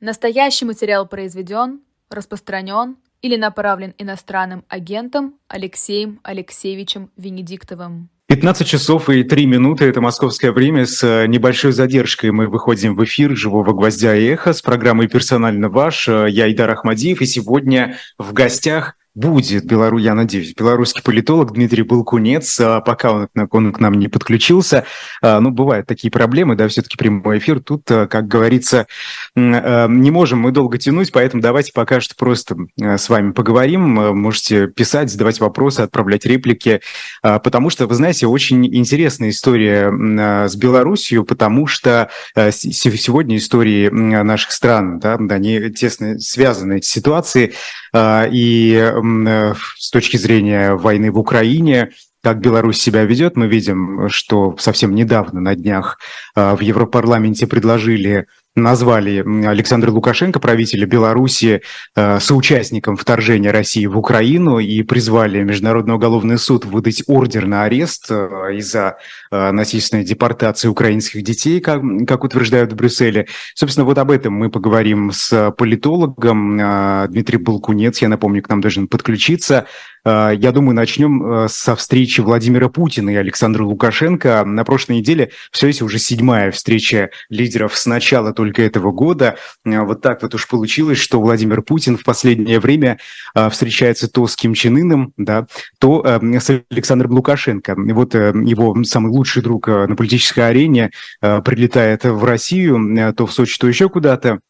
Настоящий материал произведен, распространен или направлен иностранным агентом Алексеем Алексеевичем Венедиктовым. 15 часов и 3 минуты – это московское время. С небольшой задержкой мы выходим в эфир «Живого гвоздя и эхо» с программой «Персонально ваш». Я Идар Ахмадиев, и сегодня в гостях будет, Белару, я надеюсь, белорусский политолог Дмитрий Балкунец, а пока он, он к нам не подключился. А, ну, бывают такие проблемы, да, все-таки прямой эфир. Тут, а, как говорится, не можем мы долго тянуть, поэтому давайте пока что просто с вами поговорим. Можете писать, задавать вопросы, отправлять реплики, потому что, вы знаете, очень интересная история с Белоруссией, потому что сегодня истории наших стран, да, они тесно связаны, эти ситуации, и Э, с точки зрения войны в Украине, как Беларусь себя ведет, мы видим, что совсем недавно на днях э, в Европарламенте предложили назвали Александра Лукашенко, правителя Беларуси, э, соучастником вторжения России в Украину и призвали Международный уголовный суд выдать ордер на арест э, из-за э, насильственной депортации украинских детей, как, как утверждают в Брюсселе. Собственно, вот об этом мы поговорим с политологом Дмитрием Балкунец. Я напомню, к нам должен подключиться. Я думаю, начнем со встречи Владимира Путина и Александра Лукашенко. На прошлой неделе все это уже седьмая встреча лидеров с начала только этого года. Э, вот так вот уж получилось, что Владимир Путин в последнее время э, встречается то с Ким Чен Ыном, да, то э, с Александром Лукашенко. И вот его самый лучший друг на политической арене прилетает в Россию, то в Сочи, то еще куда-то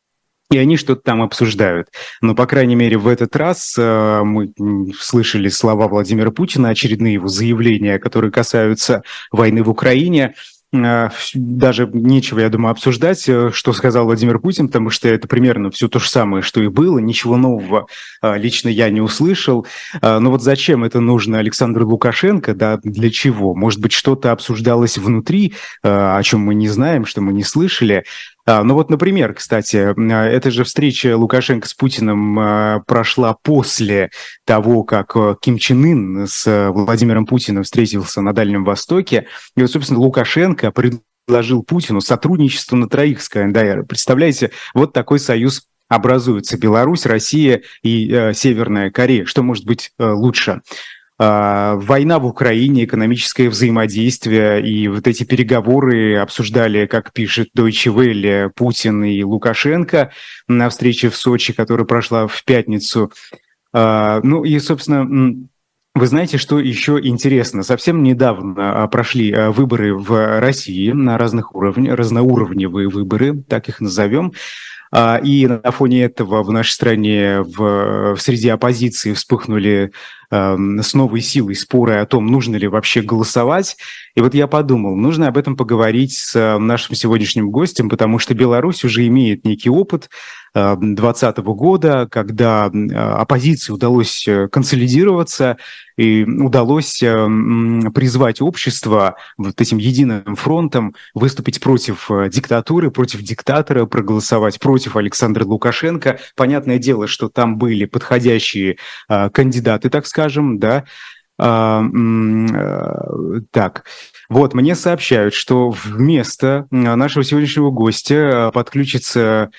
и они что-то там обсуждают. Но, по крайней мере, в этот раз э, мы слышали слова Владимира Путина, очередные его заявления, которые касаются войны в Украине. Э, даже нечего, я думаю, обсуждать, э, что сказал Владимир Путин, потому что это примерно все то же самое, что и было, ничего нового э, лично я не услышал. Но вот зачем это нужно Александру Лукашенко, да, для чего? Может быть, что-то обсуждалось внутри, о чем мы не знаем, что мы не слышали. А, ну вот, например, кстати, а, эта же встреча Лукашенко с Путиным а, прошла после того, как Ким Чен Ын с Владимиром Путиным встретился на Дальнем Востоке. И вот, собственно, Лукашенко предложил Путину сотрудничество на троих с КНДР. Представляете, вот такой союз образуется. Беларусь, Россия и э, Северная Корея. Что может быть э, лучше? А, война в Украине, экономическое взаимодействие и вот эти переговоры обсуждали, как пишет Deutsche Welle, Путин и Лукашенко на встрече в Сочи, которая прошла в пятницу. А, ну и, собственно, вы знаете, что еще интересно? Совсем недавно а, прошли выборы в России на разных уровнях, разноуровневые выборы, так их назовем. И на фоне этого в нашей стране в, среди оппозиции вспыхнули с новой силой споры о том, нужно ли вообще голосовать. И вот я подумал, нужно об этом поговорить с э, нашим сегодняшним гостем, потому что Беларусь уже имеет некий опыт 2020 года, когда оппозиции удалось э, консолидироваться и удалось э, призвать общество вот этим единым фронтом выступить против э, диктатуры, против диктатора, проголосовать против Александра Лукашенко. Понятное дело, что там были подходящие кандидаты, так скажем, да, а, так, вот, мне сообщают, что вместо нашего сегодняшнего гостя подключится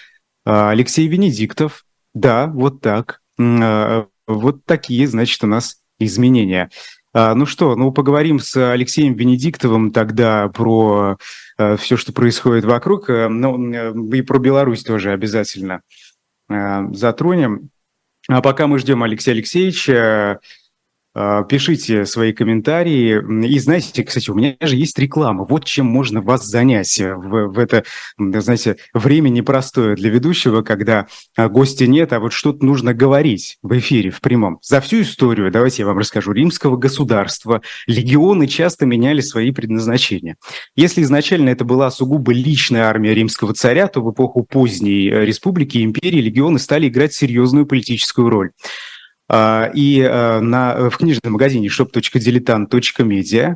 а, Алексей Венедиктов. Да, вот так. А, вот такие, значит, у нас изменения. А, ну что, ну поговорим с Алексеем Венедиктовым тогда про все, что происходит вокруг, ну и про Беларусь тоже обязательно затронем. А пока мы ждем Алексея Алексеевича, пишите свои комментарии. И знаете, кстати, у меня же есть реклама. Вот чем можно вас занять в, в это, знаете, время непростое для ведущего, когда а, гостя нет, а вот что-то нужно говорить в эфире, в прямом. За всю историю, давайте я вам расскажу, римского государства легионы часто меняли свои предназначения. Если изначально это была сугубо личная армия римского царя, то в эпоху поздней э, республики и империи легионы стали играть серьезную политическую роль. А, и а, на, в книжном магазине shop.diletant.media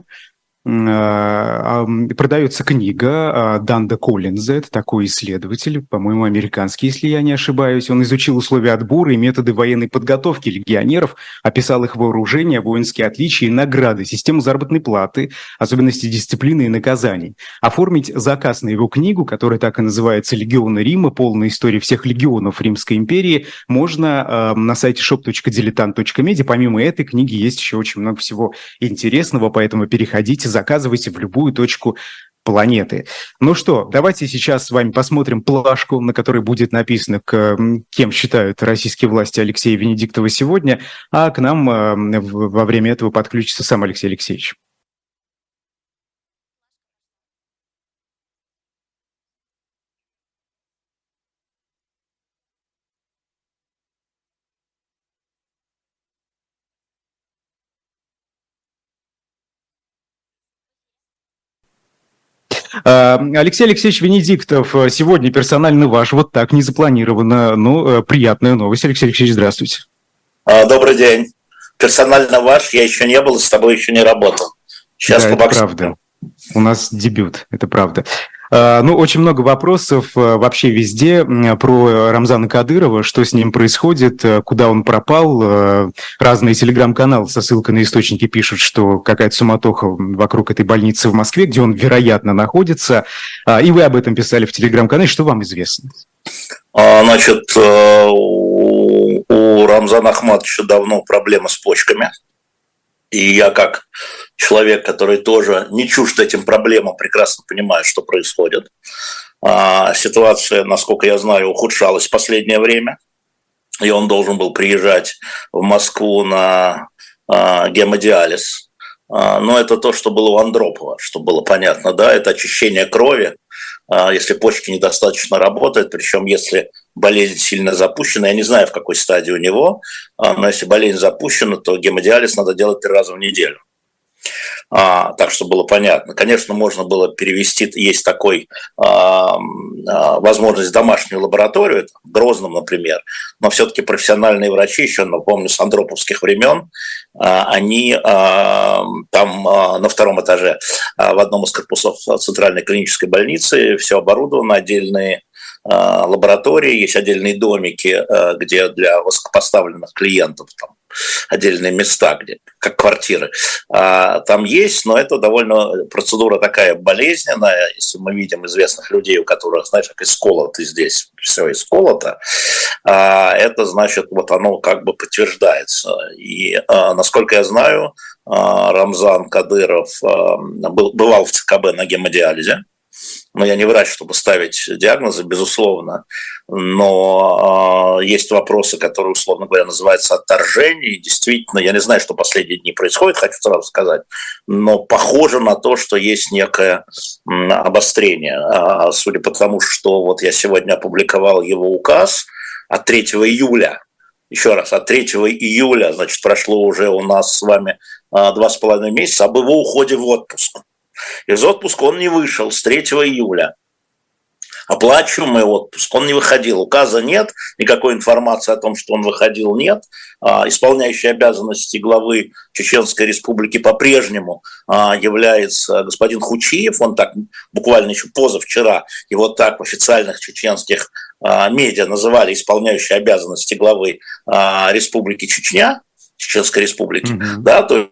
продается книга Данда Коллинза, это такой исследователь, по-моему, американский, если я не ошибаюсь. Он изучил условия отбора и методы военной подготовки легионеров, описал их вооружение, воинские отличия и награды, систему заработной платы, особенности дисциплины и наказаний. Оформить заказ на его книгу, которая так и называется «Легионы Рима. Полная история всех легионов Римской империи», можно э, на сайте shop.diletant.media. Помимо этой книги есть еще очень много всего интересного, поэтому переходите, заказывайте в любую точку планеты. Ну что, давайте сейчас с вами посмотрим плашку, на которой будет написано, к, кем считают российские власти Алексея Венедиктова сегодня, а к нам э, во время этого подключится сам Алексей Алексеевич. А, Алексей Алексеевич Венедиктов, э, сегодня персонально ваш, вот так, не запланировано, но э, приятная новость. Алексей Алексеевич, здравствуйте. А, добрый день. Персонально ваш, я еще не был, с тобой еще не работал. Сейчас да, это правда. У нас дебют, это правда. А, ну, очень много вопросов э, вообще везде про Рамзана Кадырова, что с ним происходит, э, куда он пропал. Э, разные телеграм-каналы со ссылкой на источники пишут, что какая-то суматоха вокруг этой больницы в Москве, где он, вероятно, находится. А, и вы об этом писали в телеграм-канале. Что вам известно? А, значит, у Рамзана Ахматовича давно проблемы с почками. И я как человек, который тоже не чужд этим проблемам, прекрасно понимает, что происходит. А, ситуация, насколько я знаю, ухудшалась в последнее время, и он должен был приезжать в Москву на а, гемодиализ. А, но это то, что было у Андропова, что было понятно, да, это очищение крови, если почки недостаточно работают, причем если болезнь сильно запущена, я не знаю, в какой стадии у него, но если болезнь запущена, то гемодиализ надо делать три раза в неделю а, так что было понятно. Конечно, можно было перевести, есть такой а, а, возможность в домашнюю лабораторию, в Грозном, например, но все-таки профессиональные врачи, еще, напомню, с андроповских времен, а, они а, там а, на втором этаже а, в одном из корпусов Центральной клинической больницы все оборудовано, отдельные а, лаборатории, есть отдельные домики, а, где для высокопоставленных клиентов там, отдельные места, где, как квартиры, а, там есть, но это довольно процедура такая болезненная, если мы видим известных людей, у которых, знаешь, как исколото здесь, все исколото, а, это значит, вот оно как бы подтверждается. И, а, насколько я знаю, а, Рамзан Кадыров а, был, бывал в ЦКБ на гемодиализе, но я не врач, чтобы ставить диагнозы, безусловно, но э, есть вопросы, которые, условно говоря, называются отторжение. И действительно, я не знаю, что последние дни происходит, хочу сразу сказать, но похоже на то, что есть некое обострение. А, судя по тому, что вот я сегодня опубликовал его указ от 3 июля, еще раз, от 3 июля, значит, прошло уже у нас с вами а, два с половиной месяца об его уходе в отпуск. Из отпуска он не вышел с 3 июля. Оплачиваемый отпуск, он не выходил. Указа нет, никакой информации о том, что он выходил, нет. А, исполняющий обязанности главы Чеченской Республики по-прежнему а, является господин Хучиев. Он так буквально еще позавчера его так в официальных чеченских а, медиа называли исполняющий обязанности главы Республики Чечня, Чеченской Республики. Mm-hmm. Да, то есть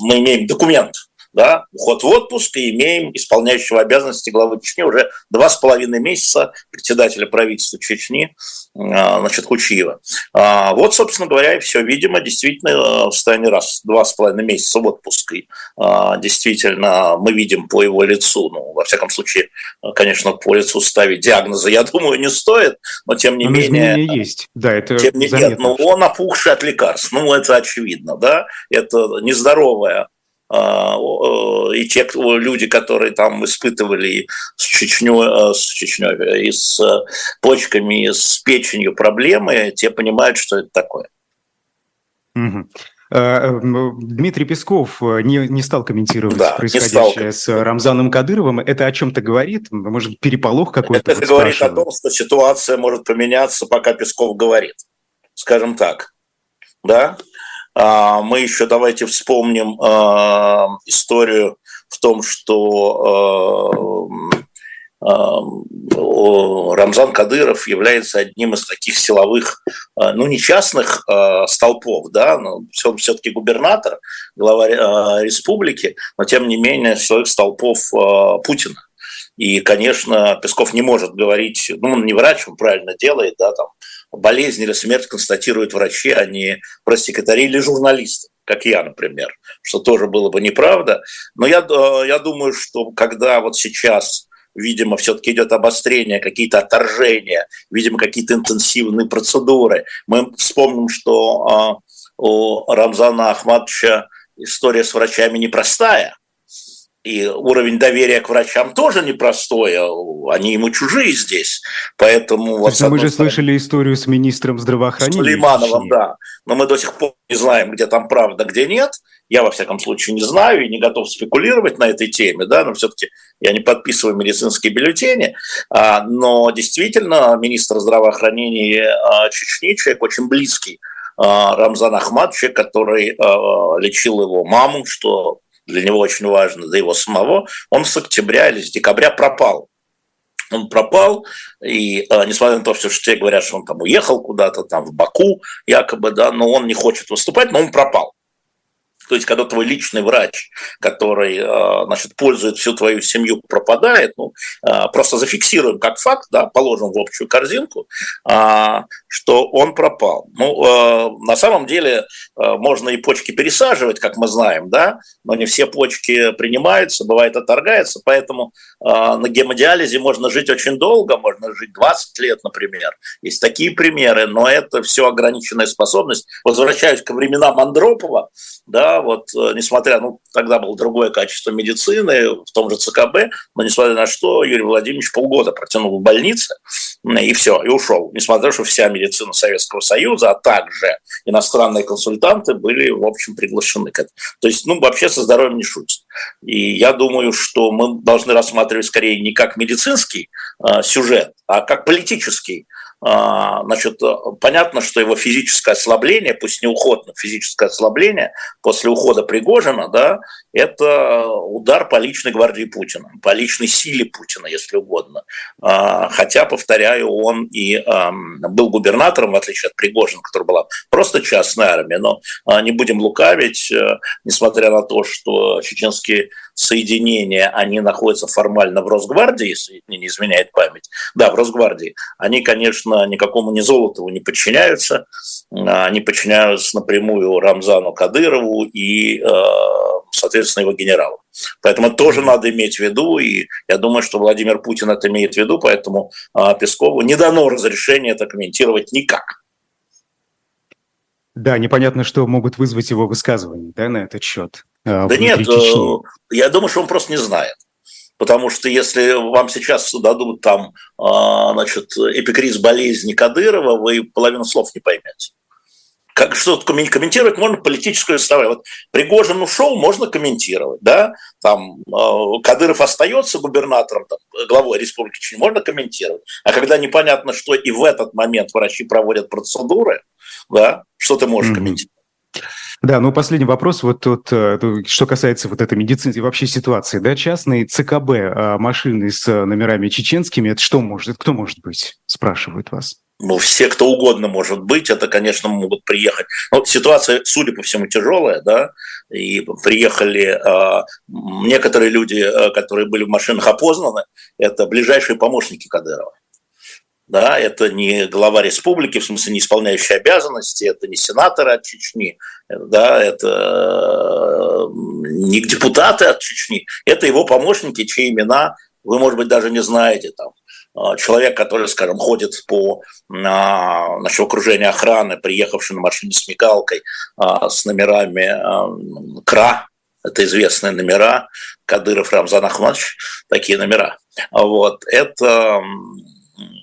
мы имеем документ да, уход в отпуск и имеем исполняющего обязанности главы Чечни уже два с половиной месяца председателя правительства Чечни, а, значит, Кучиева. А, вот, собственно говоря, и все. Видимо, действительно, э, в состоянии раз два с половиной месяца в отпуск. И, а, действительно, мы видим по его лицу, ну, во всяком случае, конечно, по лицу ставить диагнозы, я думаю, не стоит, но тем не но менее... есть, да, это тем не, Нет, ну, он опухший от лекарств, ну, это очевидно, да, это нездоровая и те люди, которые там испытывали с Чечней, э, с Чечней, и с почками, и с печенью проблемы, те понимают, что это такое. Угу. Дмитрий Песков э, не, не стал комментировать да, происходящее с Рамзаном Кадыровым. Это о чем-то говорит? Может, переполох какой-то? Это вот говорит о том, что ситуация может поменяться, пока Песков говорит. Скажем так. Да? А, мы еще давайте вспомним историю в том, что Рамзан Кадыров является одним из таких силовых, ну не частных столпов, да, но он все-таки губернатор, глава республики, но тем не менее силовых столпов Путина. И, конечно, Песков не может говорить, ну, он не врач, он правильно делает, да, там, болезнь или смерть констатируют врачи, а не пресс-секретари или журналисты как я, например, что тоже было бы неправда. Но я, э, я думаю, что когда вот сейчас видимо, все-таки идет обострение, какие-то отторжения, видимо, какие-то интенсивные процедуры. Мы вспомним, что э, у Рамзана Ахматовича история с врачами непростая и уровень доверия к врачам тоже непростой, а они ему чужие здесь, поэтому... Вот, мы же стороны, слышали историю с министром здравоохранения. С Сулеймановым, да, но мы до сих пор не знаем, где там правда, где нет. Я, во всяком случае, не знаю и не готов спекулировать на этой теме, да, но все-таки я не подписываю медицинские бюллетени, а, но действительно министр здравоохранения а, Чечни, человек очень близкий Рамзан Ахматович, который лечил его маму, что для него очень важно, для его самого, он с октября или с декабря пропал. Он пропал, и э, несмотря на то, что все говорят, что он там уехал куда-то, там в Баку якобы, да, но он не хочет выступать, но он пропал. То есть, когда твой личный врач, который э, значит, пользует всю твою семью, пропадает, ну, э, просто зафиксируем как факт, да, положим в общую корзинку, а, что он пропал. Ну, э, на самом деле можно и почки пересаживать, как мы знаем, да, но не все почки принимаются, бывает отторгается, поэтому на гемодиализе можно жить очень долго, можно жить 20 лет, например. Есть такие примеры, но это все ограниченная способность. Возвращаюсь к временам Андропова, да, вот, э, несмотря, ну, тогда было другое качество медицины в том же ЦКБ, но несмотря на что, Юрий Владимирович полгода протянул в больнице, и все, и ушел. Несмотря на то, что вся медицина Советского Союза, а также иностранные консультанты были, в общем, приглашены к этому. То есть, ну, вообще со здоровьем не шутят. И я думаю, что мы должны рассматривать скорее не как медицинский э, сюжет, а как политический значит, понятно, что его физическое ослабление, пусть не уход, но физическое ослабление после ухода Пригожина, да, это удар по личной гвардии Путина, по личной силе Путина, если угодно. А, хотя, повторяю, он и был губернатором, в отличие от Пригожина, который была просто частная армия, но а, не будем лукавить, э, несмотря на то, что чеченские соединения, они находятся формально в Росгвардии, если мне не изменяет память, да, в Росгвардии, они, конечно, никакому не Золотову не подчиняются, они подчиняются напрямую Рамзану Кадырову и, э, соответственно, его генералу. Поэтому тоже надо иметь в виду, и я думаю, что Владимир Путин это имеет в виду, поэтому а, Пескову не дано разрешения это комментировать никак. Да, непонятно, что могут вызвать его высказывания да, на этот счет. А, да нет, Чечни. Э, я думаю, что он просто не знает. Потому что если вам сейчас дадут там, значит, эпикриз болезни Кадырова, вы половину слов не поймете. Как что-то комментировать можно политическую составляющую. Вот Пригожин ушел, можно комментировать, да, там э, Кадыров остается губернатором, там, главой республики Чечня, можно комментировать. А когда непонятно, что и в этот момент врачи проводят процедуры, да, что ты можешь mm-hmm. комментировать? Да, ну последний вопрос, вот тут, э, что касается вот этой медицинской вообще ситуации, да, частные ЦКБ а машины с номерами чеченскими, это что может, кто может быть, спрашивают вас? Ну, все, кто угодно может быть, это, конечно, могут приехать. Но ситуация, судя по всему, тяжелая, да, и приехали э, некоторые люди, э, которые были в машинах опознаны, это ближайшие помощники Кадырова. Да, это не глава республики, в смысле не исполняющий обязанности, это не сенаторы от Чечни, да, это не депутаты от Чечни, это его помощники, чьи имена вы, может быть, даже не знаете, там, человек, который, скажем, ходит по значит, окружению охраны, приехавший на машине с мигалкой, э, с номерами КРА, это известные номера, Кадыров Рамзан Ахматович, такие номера. Вот, это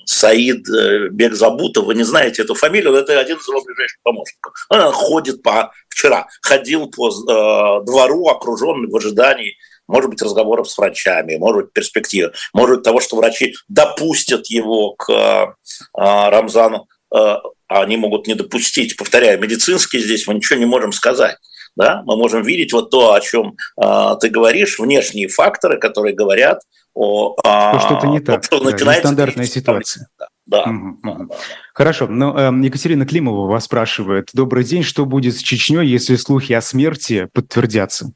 Саид э, Бекзабутов, вы не знаете эту фамилию, это один из его ближайших помощников. Он ходит по, вчера ходил по э, двору, окруженный в ожидании может быть, разговоров с врачами, может быть, перспективы, может быть, того, что врачи допустят его к э, Рамзану э, они могут не допустить. Повторяю, медицински здесь мы ничего не можем сказать. Да? Мы можем видеть вот то, о чем э, ты говоришь, внешние факторы, которые говорят о... Э, что-то не так. Что да, начинается стандартная ситуация. Да. Да. Угу. Хорошо. Но э, Екатерина Климова вас спрашивает. Добрый день. Что будет с Чечней, если слухи о смерти подтвердятся?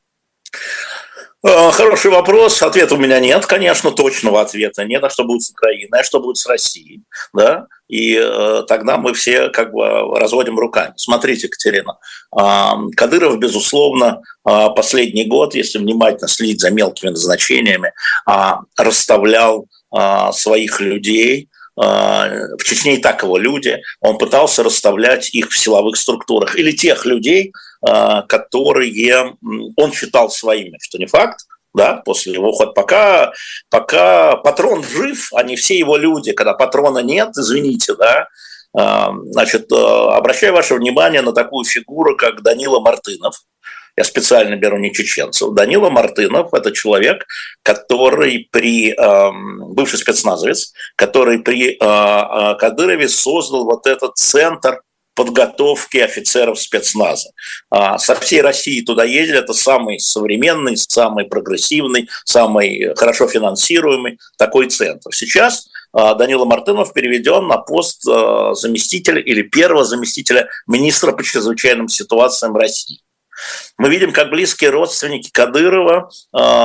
Э, хороший вопрос. Ответа у меня нет, конечно, точного ответа нет. А что будет с Украиной, а что будет с Россией? Да? И э, тогда мы все как бы разводим руками. Смотрите, Екатерина, э, Кадыров, безусловно, э, последний год, если внимательно следить за мелкими назначениями, э, расставлял э, своих людей, в Чечне и так его люди, он пытался расставлять их в силовых структурах или тех людей, которые он считал своими, что не факт, да, после его ухода. Пока, пока патрон жив, они все его люди. Когда патрона нет, извините, да, э, значит, э, обращаю ваше внимание на такую фигуру, как Данила Мартынов. Я специально беру не чеченцев. Данила Мартынов – это человек, который при, бывший спецназовец, который при Кадырове создал вот этот центр подготовки офицеров спецназа. А, со всей России туда ездили, это самый современный, самый прогрессивный, самый хорошо финансируемый такой центр. Сейчас а, Данила Мартынов переведен на пост а, заместителя или первого заместителя министра по чрезвычайным ситуациям России. Мы видим, как близкие родственники Кадырова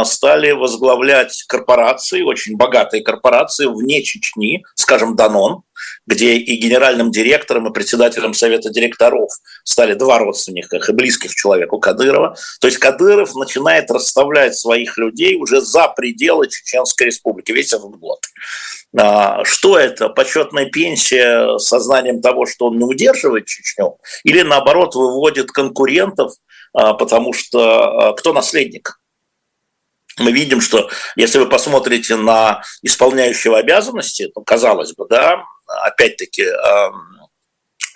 стали возглавлять корпорации, очень богатые корпорации вне Чечни, скажем, Данон, где и генеральным директором, и председателем совета директоров стали два родственника и близких человеку Кадырова. То есть Кадыров начинает расставлять своих людей уже за пределы Чеченской республики весь этот год. А, что это? Почетная пенсия с сознанием того, что он не удерживает Чечню? Или наоборот выводит конкурентов, а, потому что а, кто наследник? Мы видим, что если вы посмотрите на исполняющего обязанности, то казалось бы, да, опять-таки,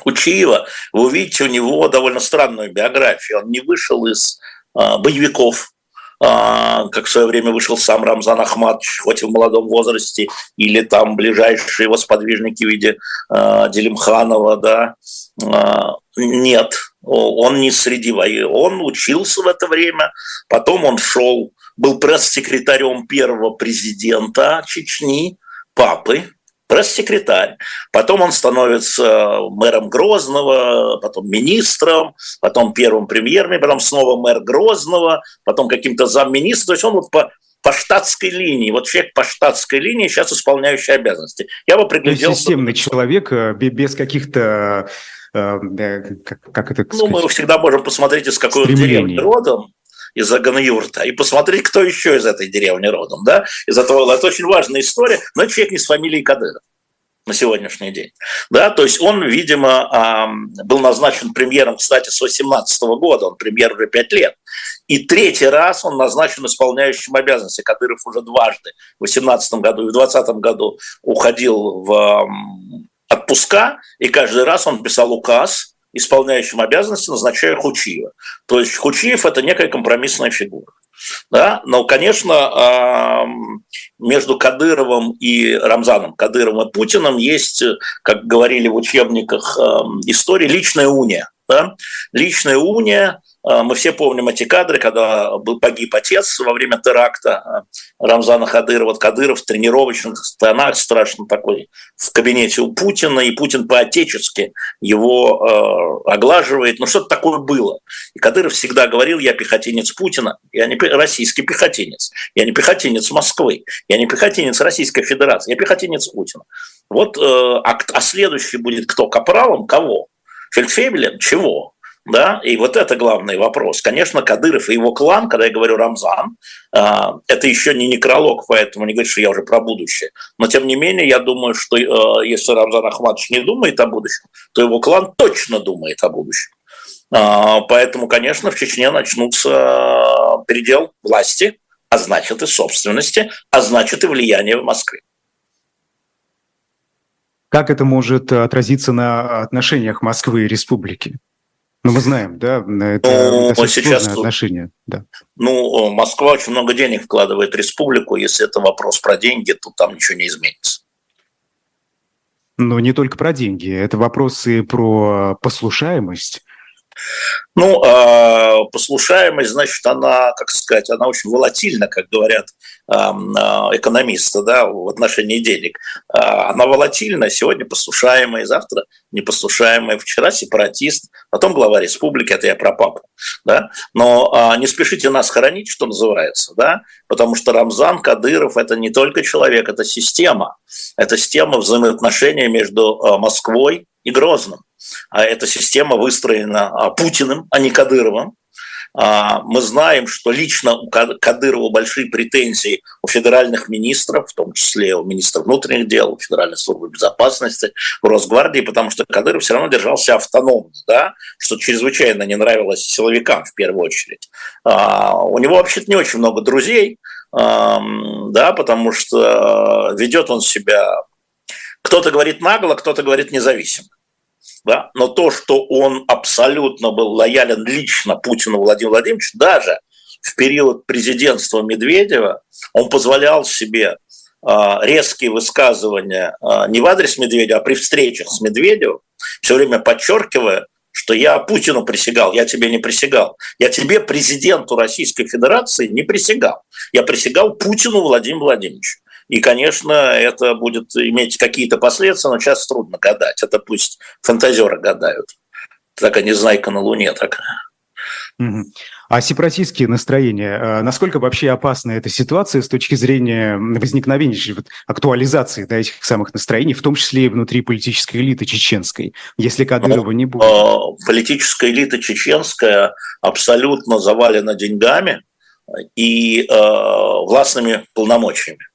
у Чиева, вы увидите у него довольно странную биографию. Он не вышел из а, боевиков, как в свое время вышел сам Рамзан Ахматович, хоть и в молодом возрасте, или там ближайшие его сподвижники в виде э, Делимханова, да, нет, он не среди военных, он учился в это время, потом он шел, был пресс-секретарем первого президента Чечни, папы, пресс-секретарь. Потом он становится мэром Грозного, потом министром, потом первым премьером, потом снова мэр Грозного, потом каким-то замминистра. То есть он вот по, по штатской линии, вот человек по штатской линии сейчас исполняющий обязанности. Я бы приглядел... Системный человек, э, без каких-то э, как, как это сказать? Ну, мы всегда можем посмотреть, из какой он деревни родом, из Аганюрта и посмотреть, кто еще из этой деревни родом. Да? Из этого это очень важная история, но человек не с фамилией Кадыров на сегодняшний день. Да, то есть он, видимо, был назначен премьером, кстати, с 18 года, он премьер уже 5 лет. И третий раз он назначен исполняющим обязанности. Кадыров уже дважды в 18 году и в 2020 году уходил в отпуска, и каждый раз он писал указ, исполняющим обязанности назначаю Хучиева. То есть Хучиев – это некая компромиссная фигура. Да? Но, конечно, между Кадыровым и Рамзаном, Кадыровым и Путиным есть, как говорили в учебниках истории, личная уния. Да? Личная уния – мы все помним эти кадры, когда погиб отец во время теракта а, Рамзана Кадырова. Вот Кадыров в тренировочных штанах страшно такой в кабинете у Путина, и Путин по-отечески его э, оглаживает. Ну, что-то такое было. И Кадыров всегда говорил, я пехотинец Путина, я не российский пехотинец, я не пехотинец Москвы, я не пехотинец Российской Федерации, я пехотинец Путина. Вот, э, а, а следующий будет кто? Капралом? Кого? Фельдфебелем? Чего? Да? И вот это главный вопрос. Конечно, Кадыров и его клан, когда я говорю Рамзан, а, это еще не некролог, поэтому не говорит, что я уже про будущее. Но тем не менее, я думаю, что э, если Рамзан Ахматович не думает о будущем, то его клан точно думает о будущем. А, поэтому, конечно, в Чечне начнутся передел власти, а значит и собственности, а значит и влияние в Москве. Как это может отразиться на отношениях Москвы и республики? Ну, мы знаем, да, это ну, сейчас отношения. Да. Ну, Москва очень много денег вкладывает в республику. Если это вопрос про деньги, то там ничего не изменится. Но не только про деньги, это вопросы про послушаемость. Ну, а, послушаемость, значит, она, как сказать, она очень волатильна, как говорят а, экономисты, да, в отношении денег. А, она волатильна, сегодня послушаемая, завтра непослушаемая, вчера сепаратист, потом глава республики, это я про папу, да, но не спешите нас хоронить, что называется, да, потому что Рамзан Кадыров – это не только человек, это система, это система взаимоотношений между Москвой и Грозным. А эта система выстроена а, Путиным, а не Кадыровым. А, мы знаем, что лично у Кадырова большие претензии у федеральных министров, в том числе у министра внутренних дел, у Федеральной службы безопасности, у Росгвардии, потому что Кадыров все равно держался автономно, да, что чрезвычайно не нравилось силовикам в первую очередь. У него вообще-то не очень много друзей, да, потому что ведет он себя, кто-то говорит нагло, кто-то говорит независимо да, но то, что он абсолютно был лоялен лично Путину Владимиру Владимировичу, даже в период президентства Медведева он позволял себе а, резкие высказывания а, не в адрес Медведева, а при встречах с Медведевым, все время подчеркивая, что я Путину присягал, я тебе не присягал. Я тебе, президенту Российской Федерации, не присягал. Я присягал Путину Владимиру Владимировичу. И, конечно, это будет иметь какие-то последствия, но сейчас трудно гадать. Это пусть фантазеры гадают. Так они знайка на Луне так. А сепаратистские настроения, э, насколько вообще опасна эта ситуация с точки зрения возникновения, актуализации да, этих самых настроений, в том числе и внутри политической элиты чеченской, если Кадырова ну, не будет? Э, политическая элита чеченская абсолютно завалена деньгами и э, властными полномочиями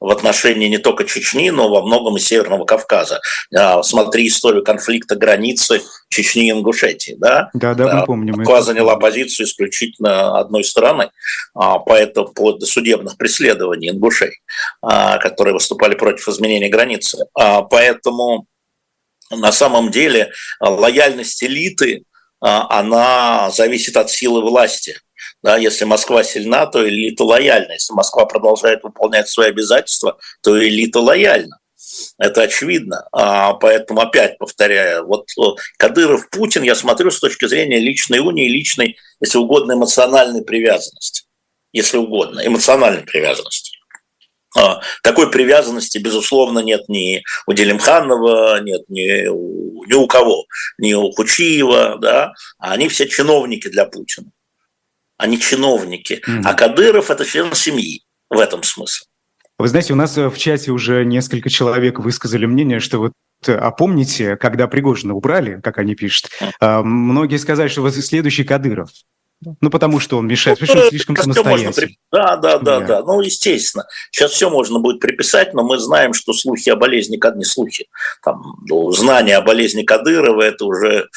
в отношении не только Чечни, но во многом и Северного Кавказа. А, смотри историю конфликта границы Чечни и Ингушетии. Да, да, да мы помним. Москва заняла позицию исключительно одной стороны, а, поэтому по судебных преследований ингушей, а, которые выступали против изменения границы. Поэтому на самом деле лояльность элиты, она зависит от силы власти – да, если Москва сильна, то элита лояльна. Если Москва продолжает выполнять свои обязательства, то элита лояльна. Это очевидно. А, поэтому, опять повторяю, вот Кадыров, Путин, я смотрю с точки зрения личной унии, личной, если угодно, эмоциональной привязанности. Если угодно, эмоциональной привязанности. А, такой привязанности, безусловно, нет ни у Делимханова, нет ни у, ни у кого, ни у Хучиева, да, а они все чиновники для Путина а не чиновники. Mm-hmm. А Кадыров – это член семьи в этом смысле. Вы знаете, у нас э, в чате уже несколько человек высказали мнение, что вот э, а помните, когда Пригожина убрали, как они пишут, mm-hmm. многие сказали, что вот следующий Кадыров. Ну, потому что он мешает, потому что он слишком самостоятельный. Да, да, да, да, ну, естественно. Сейчас все можно будет приписать, но мы знаем, что слухи о болезни, не слухи, там, ну, знания о болезни Кадырова, это уже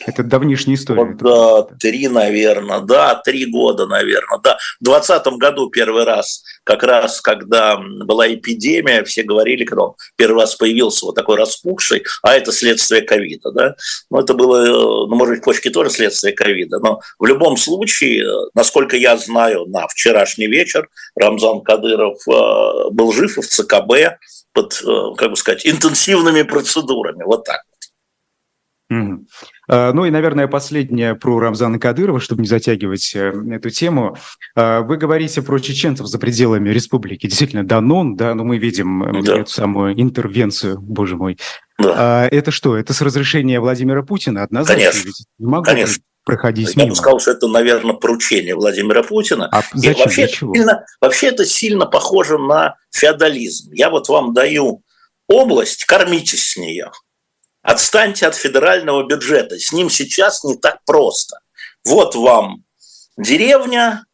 это давнишняя история. Да, три, наверное, да, три года, наверное, да. В двадцатом году первый раз, как раз, когда была эпидемия, все говорили, когда он первый раз появился вот такой распухший, а это следствие ковида, да. Ну, это было, ну, может быть, почки тоже следствие ковида, но в любом случае, насколько я знаю, на вчерашний вечер Рамзан Кадыров э, был жив в ЦКБ под, э, как бы сказать, интенсивными процедурами, вот так. Mm-hmm. Ну и, наверное, последнее про Рамзана Кадырова, чтобы не затягивать э, эту тему. А, вы говорите про чеченцев за пределами республики. Действительно, Данон, да, но мы видим э, да. эту самую интервенцию, боже мой. Да. А, это что? Это с разрешения Владимира Путина? Однозначно. Конечно. Не могу Конечно. проходить Я мимо. бы сказал, что это, наверное, поручение Владимира Путина. А зачем? вообще, Для чего? Сильно, вообще это сильно похоже на феодализм. Я вот вам даю область, кормитесь с нее. Отстаньте от федерального бюджета. С ним сейчас не так просто. Вот вам деревня,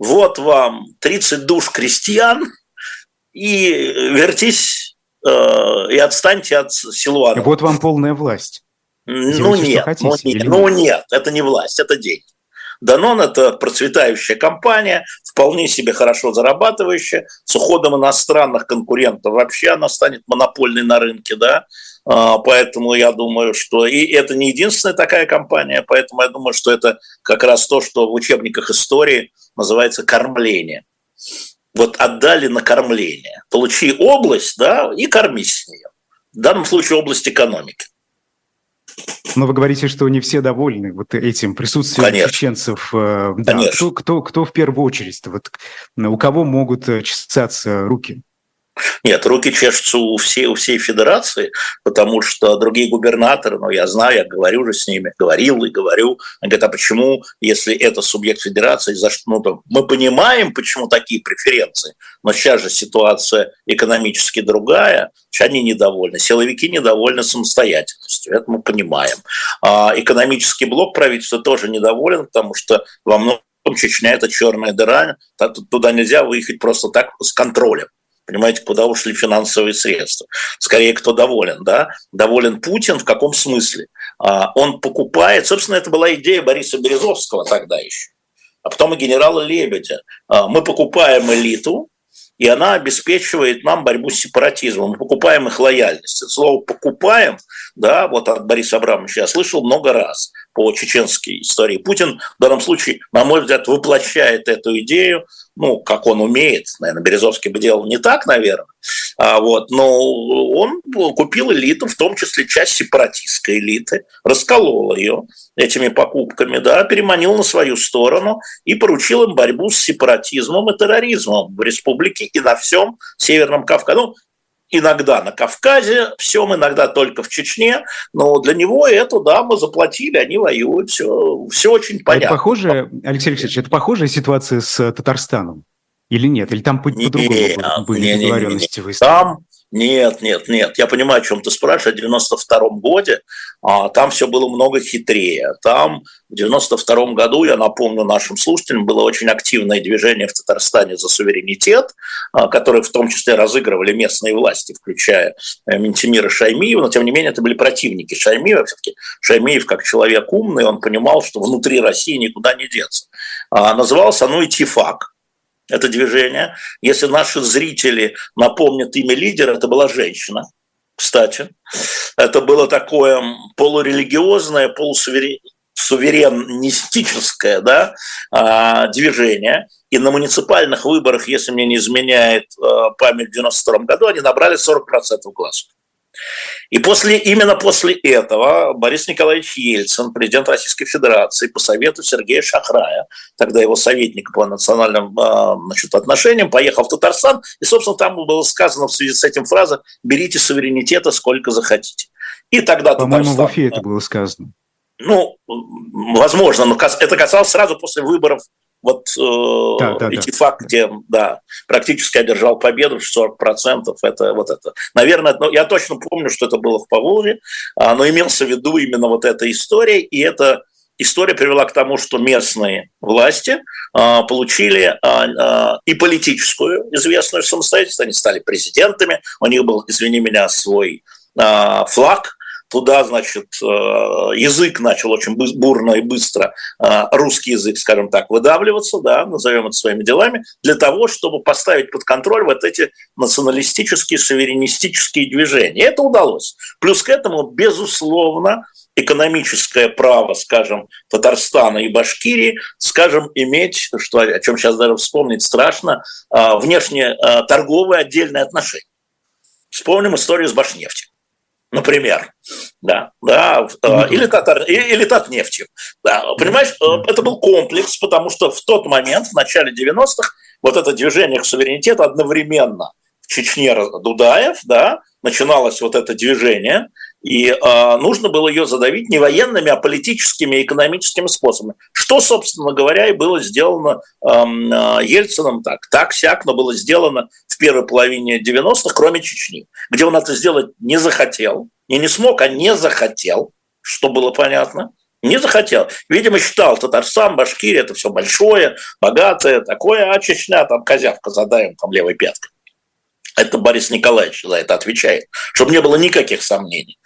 вот вам 30 душ крестьян, и вертись э, и отстаньте от Силуана. Вот вам полная власть. Ну нет, хотите, ну, нет ну нет, это не власть, это деньги. Данон – это процветающая компания, вполне себе хорошо зарабатывающая. С уходом иностранных конкурентов вообще она станет монопольной на рынке, да. А, поэтому я думаю, что и это не единственная такая компания, поэтому я думаю, что это как раз то, что в учебниках истории называется кормление. Вот отдали на кормление. Получи область, да, и кормись с нее. В данном случае область экономики. Но вы говорите, что не все довольны вот этим присутствием Конечно. чеченцев. Э, да. Конечно. Кто, кто, кто в первую очередь? Вот, у кого могут э, чесаться руки? Нет, руки чешутся у всей, у всей федерации, потому что другие губернаторы, ну, я знаю, я говорю уже с ними, говорил и говорю, они говорят, а почему, если это субъект федерации, за что, ну, то мы понимаем, почему такие преференции, но сейчас же ситуация экономически другая, они недовольны, силовики недовольны самостоятельностью, это мы понимаем. А экономический блок правительства тоже недоволен, потому что во многом Чечня – это черная дыра, туда нельзя выехать просто так с контролем. Понимаете, куда ушли финансовые средства? Скорее, кто доволен, да? Доволен Путин в каком смысле? А, он покупает, собственно, это была идея Бориса Березовского тогда еще, а потом и генерала Лебедя. А, мы покупаем элиту, и она обеспечивает нам борьбу с сепаратизмом. Мы покупаем их лояльность. Это слово «покупаем», да, вот от Бориса Абрамовича я слышал много раз по чеченской истории. Путин в данном случае, на мой взгляд, воплощает эту идею ну, как он умеет, наверное, Березовский бы делал не так, наверное, а вот, но он купил элиту, в том числе часть сепаратистской элиты, расколол ее этими покупками, да, переманил на свою сторону и поручил им борьбу с сепаратизмом и терроризмом в республике и на всем Северном Кавказе. Ну, иногда на Кавказе, всем иногда только в Чечне, но для него это, да, мы заплатили, они воюют, все, все очень понятно. Это похоже, Алексей Алексеевич, это похожая ситуация с Татарстаном? Или нет? Или там по-другому были договоренности выставлены? Там нет, нет, нет. Я понимаю, о чем ты спрашиваешь. В 92 году а, там все было много хитрее. Там в 92 году, я напомню нашим слушателям, было очень активное движение в Татарстане за суверенитет, а, которое в том числе разыгрывали местные власти, включая э, Ментимира Шаймиева. Но, тем не менее, это были противники Шаймиева. Все-таки Шаймиев, как человек умный, он понимал, что внутри России никуда не деться. А, назывался оно «Итифак» это движение. Если наши зрители напомнят имя лидера, это была женщина, кстати. Это было такое полурелигиозное, полусуверенистическое да, а, движение. И на муниципальных выборах, если мне не изменяет а, память в 92 году, они набрали 40% голосов. И после, именно после этого Борис Николаевич Ельцин, президент Российской Федерации, по совету Сергея Шахрая, тогда его советник по национальным а, значит, отношениям, поехал в Татарстан, и, собственно, там было сказано в связи с этим фраза «берите суверенитета сколько захотите». И тогда По-моему, Татарстан... в Уфе это было сказано. Ну, возможно, но это касалось сразу после выборов вот э, да, да, эти да. факты, да, практически одержал победу, 40% это вот это. Наверное, ну, я точно помню, что это было в Поволжье, а, но имелся в виду именно вот эта история, и эта история привела к тому, что местные власти а, получили а, а, и политическую известную самостоятельность, они стали президентами, у них был, извини меня, свой а, флаг, туда, значит, э, язык начал очень бурно и быстро, э, русский язык, скажем так, выдавливаться, да, назовем это своими делами, для того, чтобы поставить под контроль вот эти националистические, суверенистические движения. И это удалось. Плюс к этому, безусловно, экономическое право, скажем, Татарстана и Башкирии, скажем, иметь, что, о чем сейчас даже вспомнить страшно, э, внешне торговые отдельные отношения. Вспомним историю с Башнефтью например, да, да, mm-hmm. или, татар, или Татнефтью. Да, понимаешь, mm-hmm. это был комплекс, потому что в тот момент, в начале 90-х, вот это движение к суверенитету одновременно в Чечне Дудаев, да, начиналось вот это движение, и э, нужно было ее задавить не военными, а политическими и экономическими способами. Что, собственно говоря, и было сделано эм, э, Ельцином так. Так-сяк, но было сделано в первой половине 90-х, кроме Чечни, где он это сделать не захотел, не не смог, а не захотел, что было понятно. Не захотел. Видимо, считал Татарстан, Башкирия, это все большое, богатое, такое, а Чечня, там козявка задаем, там левой пяткой. Это Борис Николаевич за это отвечает, чтобы не было никаких сомнений.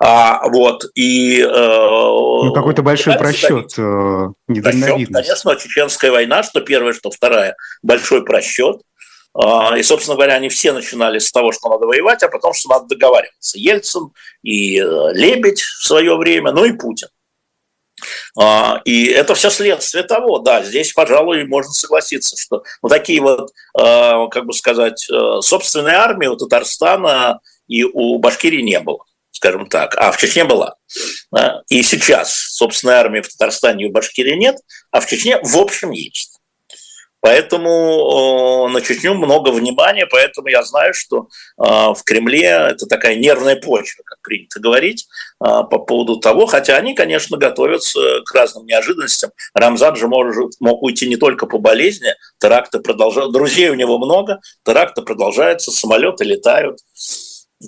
А, вот, и, э, ну, какой-то большой просчет, э, просчет, конечно, чеченская война, что первая, что вторая, большой просчет. А, и, собственно говоря, они все начинали с того, что надо воевать, а потом, что надо договариваться. Ельцин и э, Лебедь в свое время, ну и Путин. А, и это все следствие того, да, здесь, пожалуй, можно согласиться, что вот такие вот, а, как бы сказать, э, собственные армии у Татарстана и у Башкирии не было скажем так, а в Чечне была. И сейчас собственной армии в Татарстане и в Башкирии нет, а в Чечне в общем есть. Поэтому на Чечню много внимания, поэтому я знаю, что в Кремле это такая нервная почва, как принято говорить, по поводу того, хотя они, конечно, готовятся к разным неожиданностям. Рамзан же может, мог уйти не только по болезни, теракты продолжаются, друзей у него много, теракты продолжаются, самолеты летают.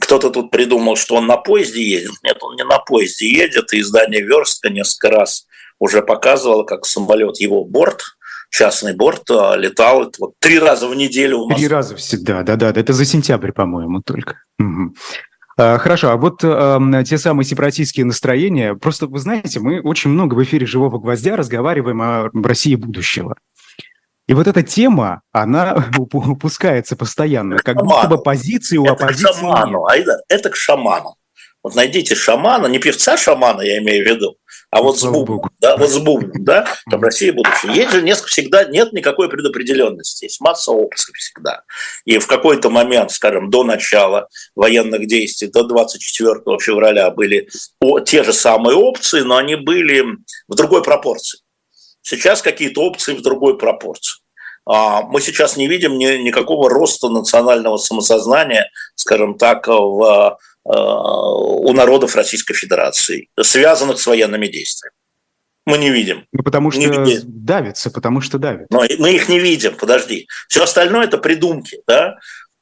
Кто-то тут придумал, что он на поезде едет. Нет, он не на поезде едет, и издание «Верстка» несколько раз уже показывало, как самолет его борт – частный борт а, летал вот три раза в неделю. В три раза всегда, да-да, это за сентябрь, по-моему, только. Угу. Хорошо, а вот э, те самые сепаратистские настроения, просто вы знаете, мы очень много в эфире «Живого гвоздя» разговариваем о России будущего. И вот эта тема, она упускается постоянно, как будто бы позиции у это оппозиции к шаману, Айдар, это к шаману. Вот найдите шамана, не певца шамана, я имею в виду, а вот с бубном, да, вот с бубном, да, там Россия будущее. Есть же несколько всегда, нет никакой предопределенности, есть масса опций всегда. И в какой-то момент, скажем, до начала военных действий, до 24 февраля были те же самые опции, но они были в другой пропорции. Сейчас какие-то опции в другой пропорции. А, мы сейчас не видим ни, никакого роста национального самосознания, скажем так, в у народов Российской Федерации, связанных с военными действиями. Мы не видим. Ну, потому что не давится, потому что давит. Но мы их не видим, подожди. Все остальное – это придумки. Да?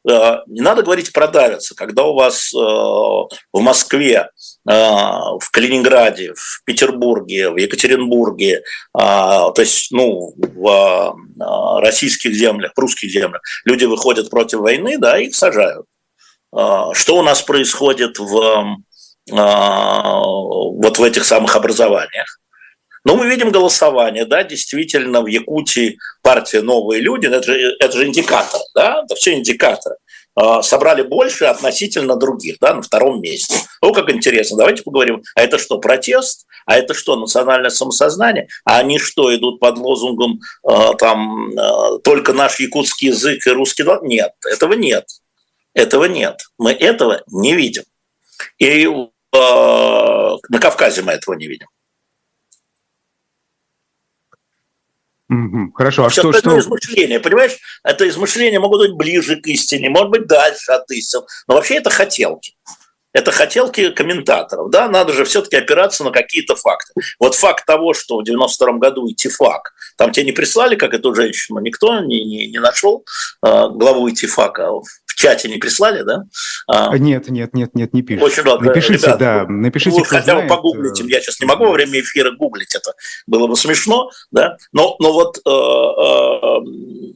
Э, не надо говорить про давится. Когда у вас э, в Москве, в Калининграде, в Петербурге, в Екатеринбурге, то есть ну, в российских землях, в русских землях, люди выходят против войны, да, их сажают. А, что у нас происходит в, а, вот в этих самых образованиях? Ну, мы видим голосование, да, действительно, в Якутии партия «Новые люди», это же, это же индикатор, да, это все индикаторы, а, собрали больше относительно других, да, на втором месте. Ну, как интересно, давайте поговорим, а это что, протест? А это что, национальное самосознание? А они что, идут под лозунгом там только наш якутский язык и русский? Нет, этого нет. Этого нет. Мы этого не видим. И э, на Кавказе мы этого не видим. Хорошо, а что, это что... измышления, понимаешь? Это измышления могут быть ближе к истине, может быть, дальше от истины. Но вообще это хотелки это хотелки комментаторов, да, надо же все-таки опираться на какие-то факты. Вот факт того, что в 92 году ИТИФАК, там тебе не прислали, как эту женщину, никто не, не, не нашел э, главу ИТИФАКа, в чате не прислали, да? А, нет, нет, нет, нет, не пишут. Очень много. Напишите, ребят, да, напишите, вы хотя бы погуглите, я сейчас не могу во время эфира гуглить это, было бы смешно, да, но, но вот э, э,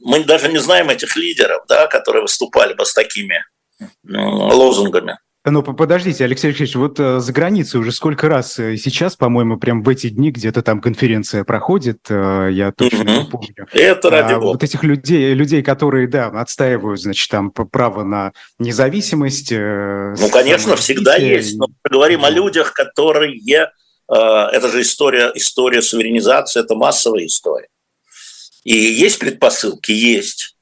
мы даже не знаем этих лидеров, да, которые выступали бы с такими лозунгами. Ну, подождите, Алексей Алексеевич, вот э, за границей уже сколько раз э, сейчас, по-моему, прям в эти дни где-то там конференция проходит, э, я точно угу. не помню. Это ради а, Вот этих людей, людей, которые, да, отстаивают, значит, там право на независимость. Ну, конечно, всегда есть. Но мы говорим о людях, которые... Это же история, история суверенизации, это массовая история. И есть предпосылки? Есть.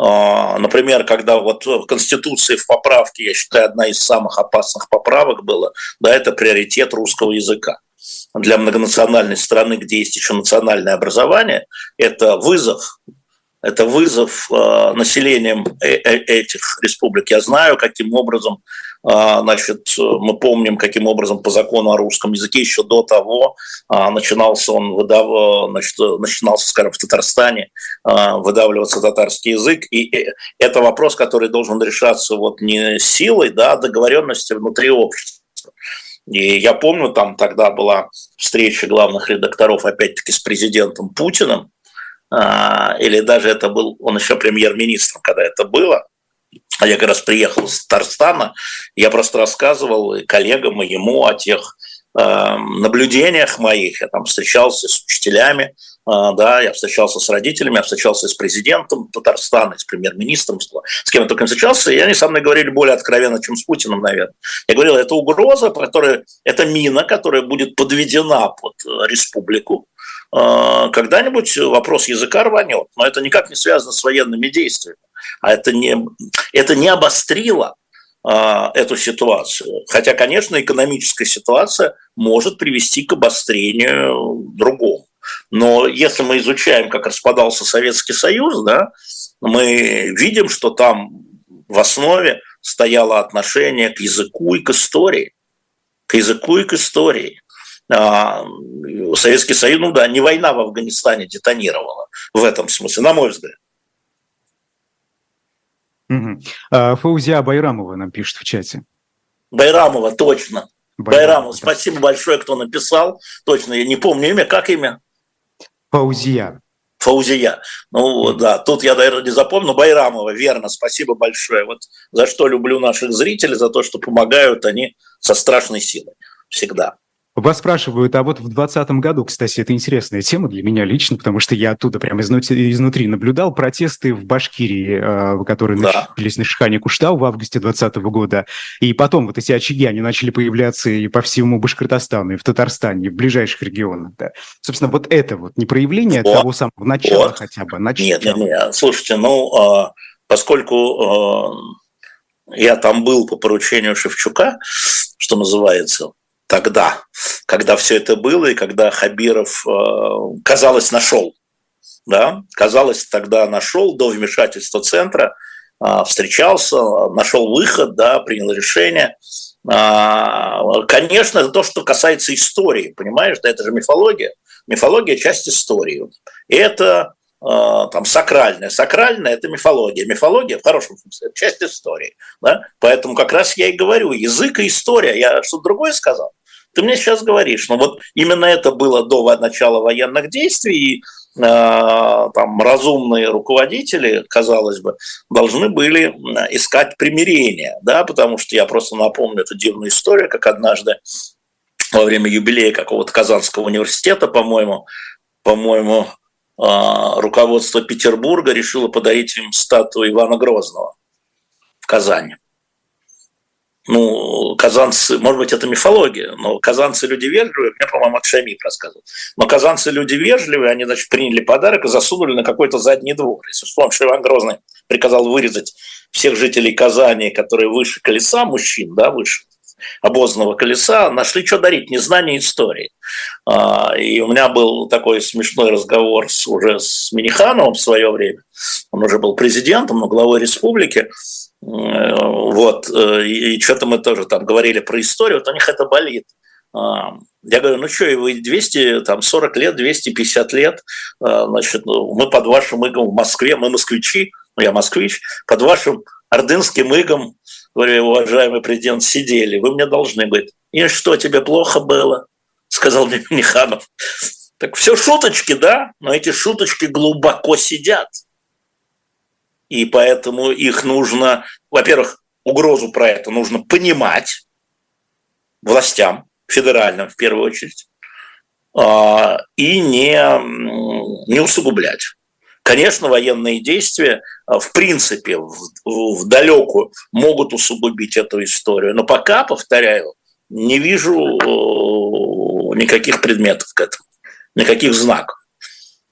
А, например, когда вот в Конституции в поправке, я считаю, одна из самых опасных поправок была, да, это приоритет русского языка. Для многонациональной страны, где есть еще национальное образование, это вызов это вызов э, населением э -э этих республик. Я знаю, каким образом а, значит, мы помним, каким образом по закону о русском языке еще до того а, начинался он выдав... значит, начинался, скажем, в Татарстане а, выдавливаться татарский язык. И это вопрос, который должен решаться вот не силой, да, а договоренностью внутри общества. И я помню, там тогда была встреча главных редакторов, опять-таки, с президентом Путиным, или даже это был, он еще премьер-министром, когда это было, а я как раз приехал из Татарстана, я просто рассказывал коллегам, и ему о тех э, наблюдениях моих. Я там встречался с учителями, э, да, я встречался с родителями, я встречался с президентом Татарстана, с премьер-министром, с кем я только не встречался, и они со мной говорили более откровенно, чем с Путиным, наверное. Я говорил, это угроза, которая, это мина, которая будет подведена под республику, э, когда-нибудь вопрос языка рванет, но это никак не связано с военными действиями а это не, это не обострило а, эту ситуацию. Хотя, конечно, экономическая ситуация может привести к обострению другому. Но если мы изучаем, как распадался Советский Союз, да, мы видим, что там в основе стояло отношение к языку и к истории. К языку и к истории. А, Советский Союз, ну да, не война в Афганистане детонировала в этом смысле, на мой взгляд. Угу. А, Фаузия Байрамова нам пишет в чате. Байрамова, точно. Байрамова, Байрамова. спасибо большое, кто написал. Точно, я не помню имя. Как имя? Фаузия. Фаузия. Ну да, тут я, наверное, не запомню. Байрамова, верно, спасибо большое. Вот за что люблю наших зрителей, за то, что помогают они со страшной силой. Всегда. Вас спрашивают, а вот в 2020 году, кстати, это интересная тема для меня лично, потому что я оттуда прямо изнутри, изнутри наблюдал протесты в Башкирии, э, которые да. начались на Шихане Куштау в августе 2020 года. И потом вот эти очаги, они начали появляться и по всему Башкортостану, и в Татарстане, и в ближайших регионах. Да. Собственно, вот это вот не проявление вот. того самого начала вот. хотя бы. Начала. Нет, нет, нет, слушайте, ну, а, поскольку а, я там был по поручению Шевчука, что называется, тогда, когда все это было, и когда Хабиров, э, казалось, нашел, да, казалось, тогда нашел до вмешательства центра, э, встречался, нашел выход, да, принял решение. Э, конечно, то, что касается истории, понимаешь, да, это же мифология. Мифология – часть истории. Это там сакральное. Сакральное – это мифология. Мифология, в хорошем смысле, это часть истории. Да? Поэтому как раз я и говорю, язык и история. Я что-то другое сказал? Ты мне сейчас говоришь, ну вот именно это было до начала военных действий, и э, там разумные руководители, казалось бы, должны были искать примирение, да, потому что я просто напомню эту дивную историю, как однажды во время юбилея какого-то Казанского университета, по-моему, по-моему, э, руководство Петербурга решило подарить им статую Ивана Грозного в Казани ну, казанцы, может быть, это мифология, но казанцы люди вежливые, мне, по-моему, от Шамик рассказывал. Но казанцы люди вежливые, они, значит, приняли подарок и засунули на какой-то задний двор. Если вспомнить, что Иван Грозный приказал вырезать всех жителей Казани, которые выше колеса, мужчин, да, выше обозного колеса, нашли, что дарить, незнание истории. А, и у меня был такой смешной разговор с, уже с Минихановым в свое время. Он уже был президентом, но главой республики. Вот, э, и что-то мы тоже там говорили про историю, вот у них это болит. А, я говорю, ну что, и вы 200, там 40 лет, 250 лет, а, значит, ну, мы под вашим игом в Москве, мы москвичи, ну я москвич, под вашим ордынским игом, говорю, уважаемый президент, сидели, вы мне должны быть. И что, тебе плохо было? Сказал мне Миханов. Так все шуточки, да, но эти шуточки глубоко сидят – и поэтому их нужно, во-первых, угрозу про это нужно понимать властям, федеральным в первую очередь, а, и не, не усугублять. Конечно, военные действия а, в принципе в, в далекую могут усугубить эту историю, но пока, повторяю, не вижу никаких предметов к этому, никаких знаков.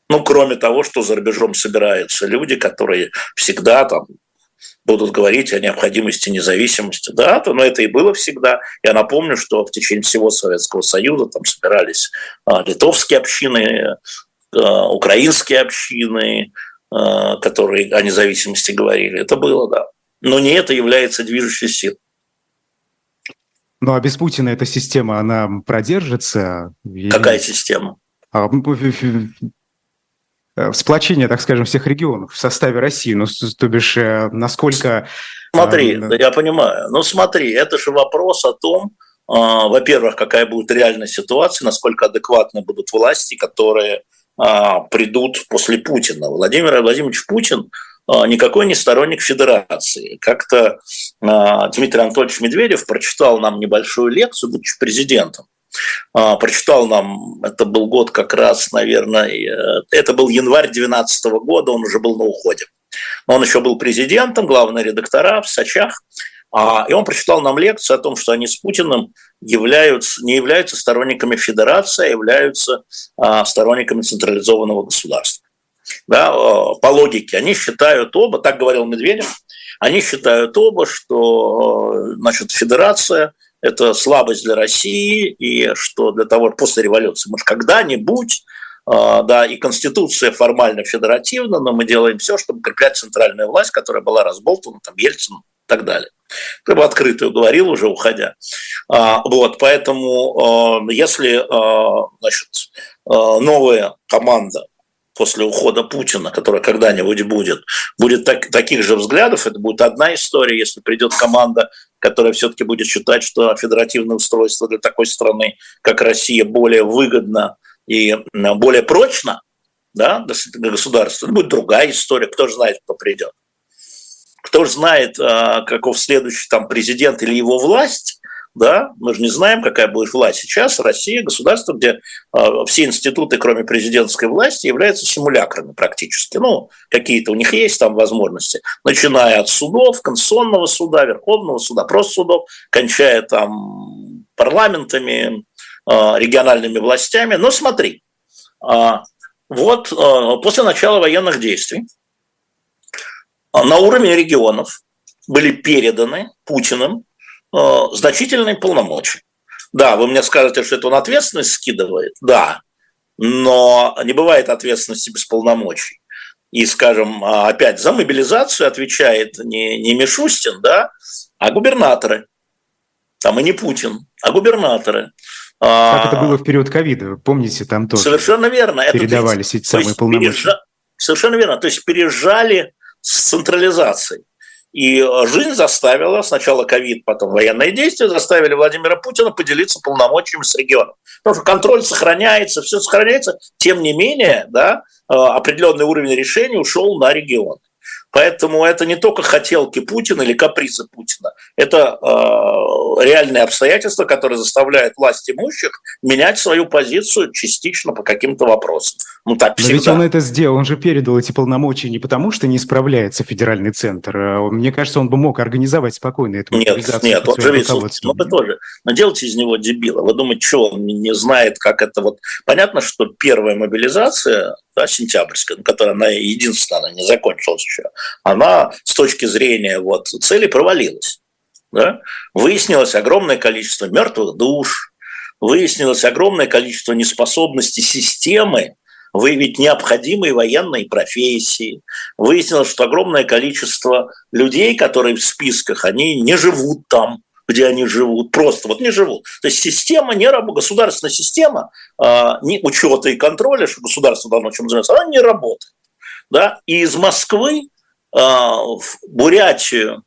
Ну, кроме того, что за рубежом собираются люди, которые всегда там будут говорить о необходимости независимости. Да, то, но это и было всегда. Я напомню, что в течение всего Советского Союза там собирались а, литовские общины, украинские общины, а, которые о независимости говорили. Это было, да. Но не это является движущей силой. Ну а без Путина эта система, она продержится? Какая система? Э, сплочение, так скажем, всех регионов в составе России? Ну, то бишь, э, насколько... Смотри, э, я понимаю. Ну, смотри, это же вопрос о том, э, во-первых, какая будет реальная ситуация, насколько адекватны будут власти, которые э, придут после Путина. Владимир Владимирович Путин э, никакой не сторонник федерации. Как-то Дмитрий Анатольевич Медведев прочитал нам небольшую лекцию, будучи президентом, а, прочитал нам, это был год как раз, наверное, э, это был январь 2012 года, он уже был на уходе. Он еще был президентом, главный редактора в Сочах, а, и он прочитал нам лекцию о том, что они с Путиным являются, не являются сторонниками федерации, а являются а, сторонниками централизованного государства. Да, по логике, они считают оба, так говорил Медведев, Они считают оба, что значит, федерация – это слабость для России, и что для того, после революции, может, когда-нибудь да, и Конституция формально федеративна, но мы делаем все, чтобы укреплять центральную власть, которая была разболтана там Ельцином так далее. Как бы открытую говорил уже, уходя. Вот, поэтому если значит, новая команда после ухода Путина, которая когда-нибудь будет, будет так, таких же взглядов, это будет одна история, если придет команда, которая все-таки будет считать, что федеративное устройство для такой страны, как Россия, более выгодно и более прочно да, для государства, это будет другая история, кто же знает, кто придет. Кто же знает, а, каков следующий там президент или его власть, да, мы же не знаем, какая будет власть сейчас. Россия – государство, где э, все институты, кроме президентской власти, являются симулякрами практически. Ну, какие-то у них есть там возможности, начиная от судов, Конституционного суда, Верховного суда, просто судов, кончая там парламентами, э, региональными властями. Но смотри, вот после начала военных действий на уровне регионов были переданы Путиным Э, значительные полномочия. Да, вы мне скажете, что это он ответственность скидывает, да, но не бывает ответственности без полномочий. И, скажем, а, опять за мобилизацию отвечает не, не Мишустин, да, а губернаторы. Там и не Путин, а губернаторы. А, как это было в период ковида, помните, там тоже Совершенно верно. Передавались это, эти самые полномочия. Пережа... Совершенно верно. То есть пережали с централизацией. И э, жизнь заставила, сначала ковид, потом военные действия, заставили Владимира Путина поделиться полномочиями с регионом. Потому что контроль сохраняется, все сохраняется. Тем не менее, да, э, определенный уровень решений ушел на регион. Поэтому это не только хотелки Путина или капризы Путина, это э, реальные обстоятельства, которые заставляют власть имущих менять свою позицию частично по каким-то вопросам. Ну так всегда. Но ведь он это сделал, он же передал эти полномочия не потому, что не справляется федеральный центр. А мне кажется, он бы мог организовать спокойно эту Нет, нет, он же ведь, вы тоже, но делайте из него дебила. Вы думаете, что он не знает, как это вот... Понятно, что первая мобилизация, да, сентябрьская, которая она единственная, она не закончилась еще, она с точки зрения вот цели провалилась. Да? Выяснилось огромное количество мертвых душ, выяснилось огромное количество неспособности системы выявить необходимые военные профессии. Выяснилось, что огромное количество людей, которые в списках, они не живут там, где они живут, просто вот не живут. То есть система не работает, государственная система э, не учета и контроля, что государство должно чем заниматься, она не работает. Да? И из Москвы э, в Бурятию,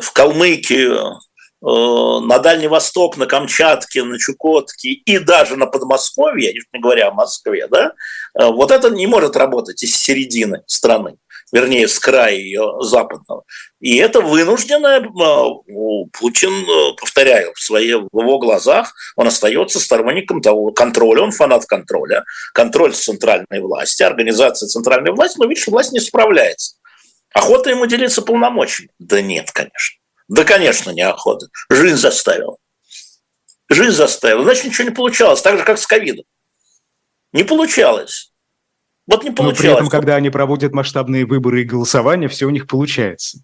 в Калмыкию, на Дальний Восток, на Камчатке, на Чукотке и даже на Подмосковье, не говоря о Москве, да, э, вот это не может работать из середины страны вернее, с края ее западного. И это вынужденное, Путин, э, повторяю, в, своей, в его глазах он остается сторонником того контроля, он фанат контроля, контроль центральной власти, организация центральной власти, но видишь, власть не справляется. Охота ему делиться полномочиями? Да нет, конечно. Да, конечно, не охота. Жизнь заставила. Жизнь заставила. Значит, ничего не получалось. Так же, как с ковидом. Не получалось. Вот не получалось. Но при этом, когда они проводят масштабные выборы и голосования, все у них получается.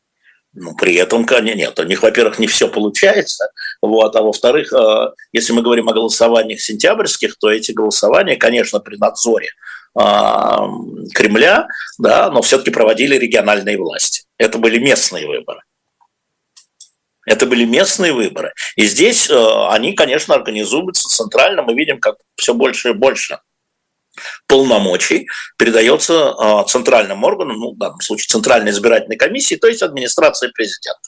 Ну, при этом, нет, у них, во-первых, не все получается, вот, а во-вторых, э, если мы говорим о голосованиях сентябрьских, то эти голосования, конечно, при надзоре Кремля, да, но все-таки проводили региональные власти. Это были местные выборы. Это были местные выборы. И здесь э, они, конечно, организуются центрально. Мы видим, как все больше и больше полномочий передается а, центральным органам, ну, в данном случае Центральной избирательной комиссии, то есть администрации президента.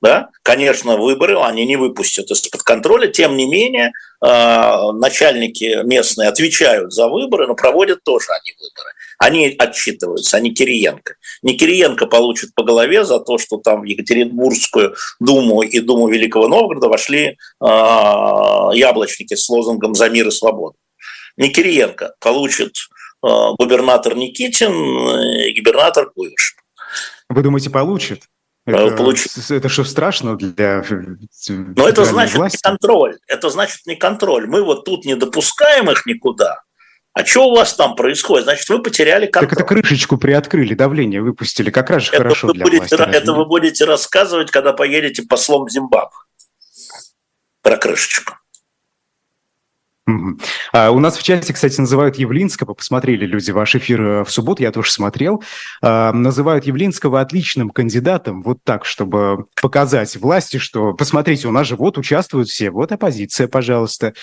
Да? Конечно, выборы они не выпустят из-под контроля, тем не менее а, начальники местные отвечают за выборы, но проводят тоже они выборы. Они отчитываются, а не Кириенко. Не Кириенко получит по голове за то, что там в Екатеринбургскую думу и думу Великого Новгорода вошли э, яблочники с лозунгом «За мир и свободу». Не Кириенко получит губернатор Никитин и губернатор Куйваш. Вы думаете, получит? Э, это, получит. это что страшно для Но это значит власти? не контроль. Это значит не контроль. Мы вот тут не допускаем их никуда, А что у вас там происходит? Значит, вы потеряли контроль. Так это крышечку приоткрыли, давление выпустили. Как раз это хорошо для будете, власти. Это вы будете рассказывать, когда поедете послом Зимбабве про крышечку. А, у нас в чате, кстати, называют Явлинского, посмотрели люди ваш эфир э, в субботу, я тоже смотрел, а, называют Явлинского отличным кандидатом, вот так, чтобы показать власти, что, посмотрите, у нас же вот участвуют все, вот оппозиция, пожалуйста,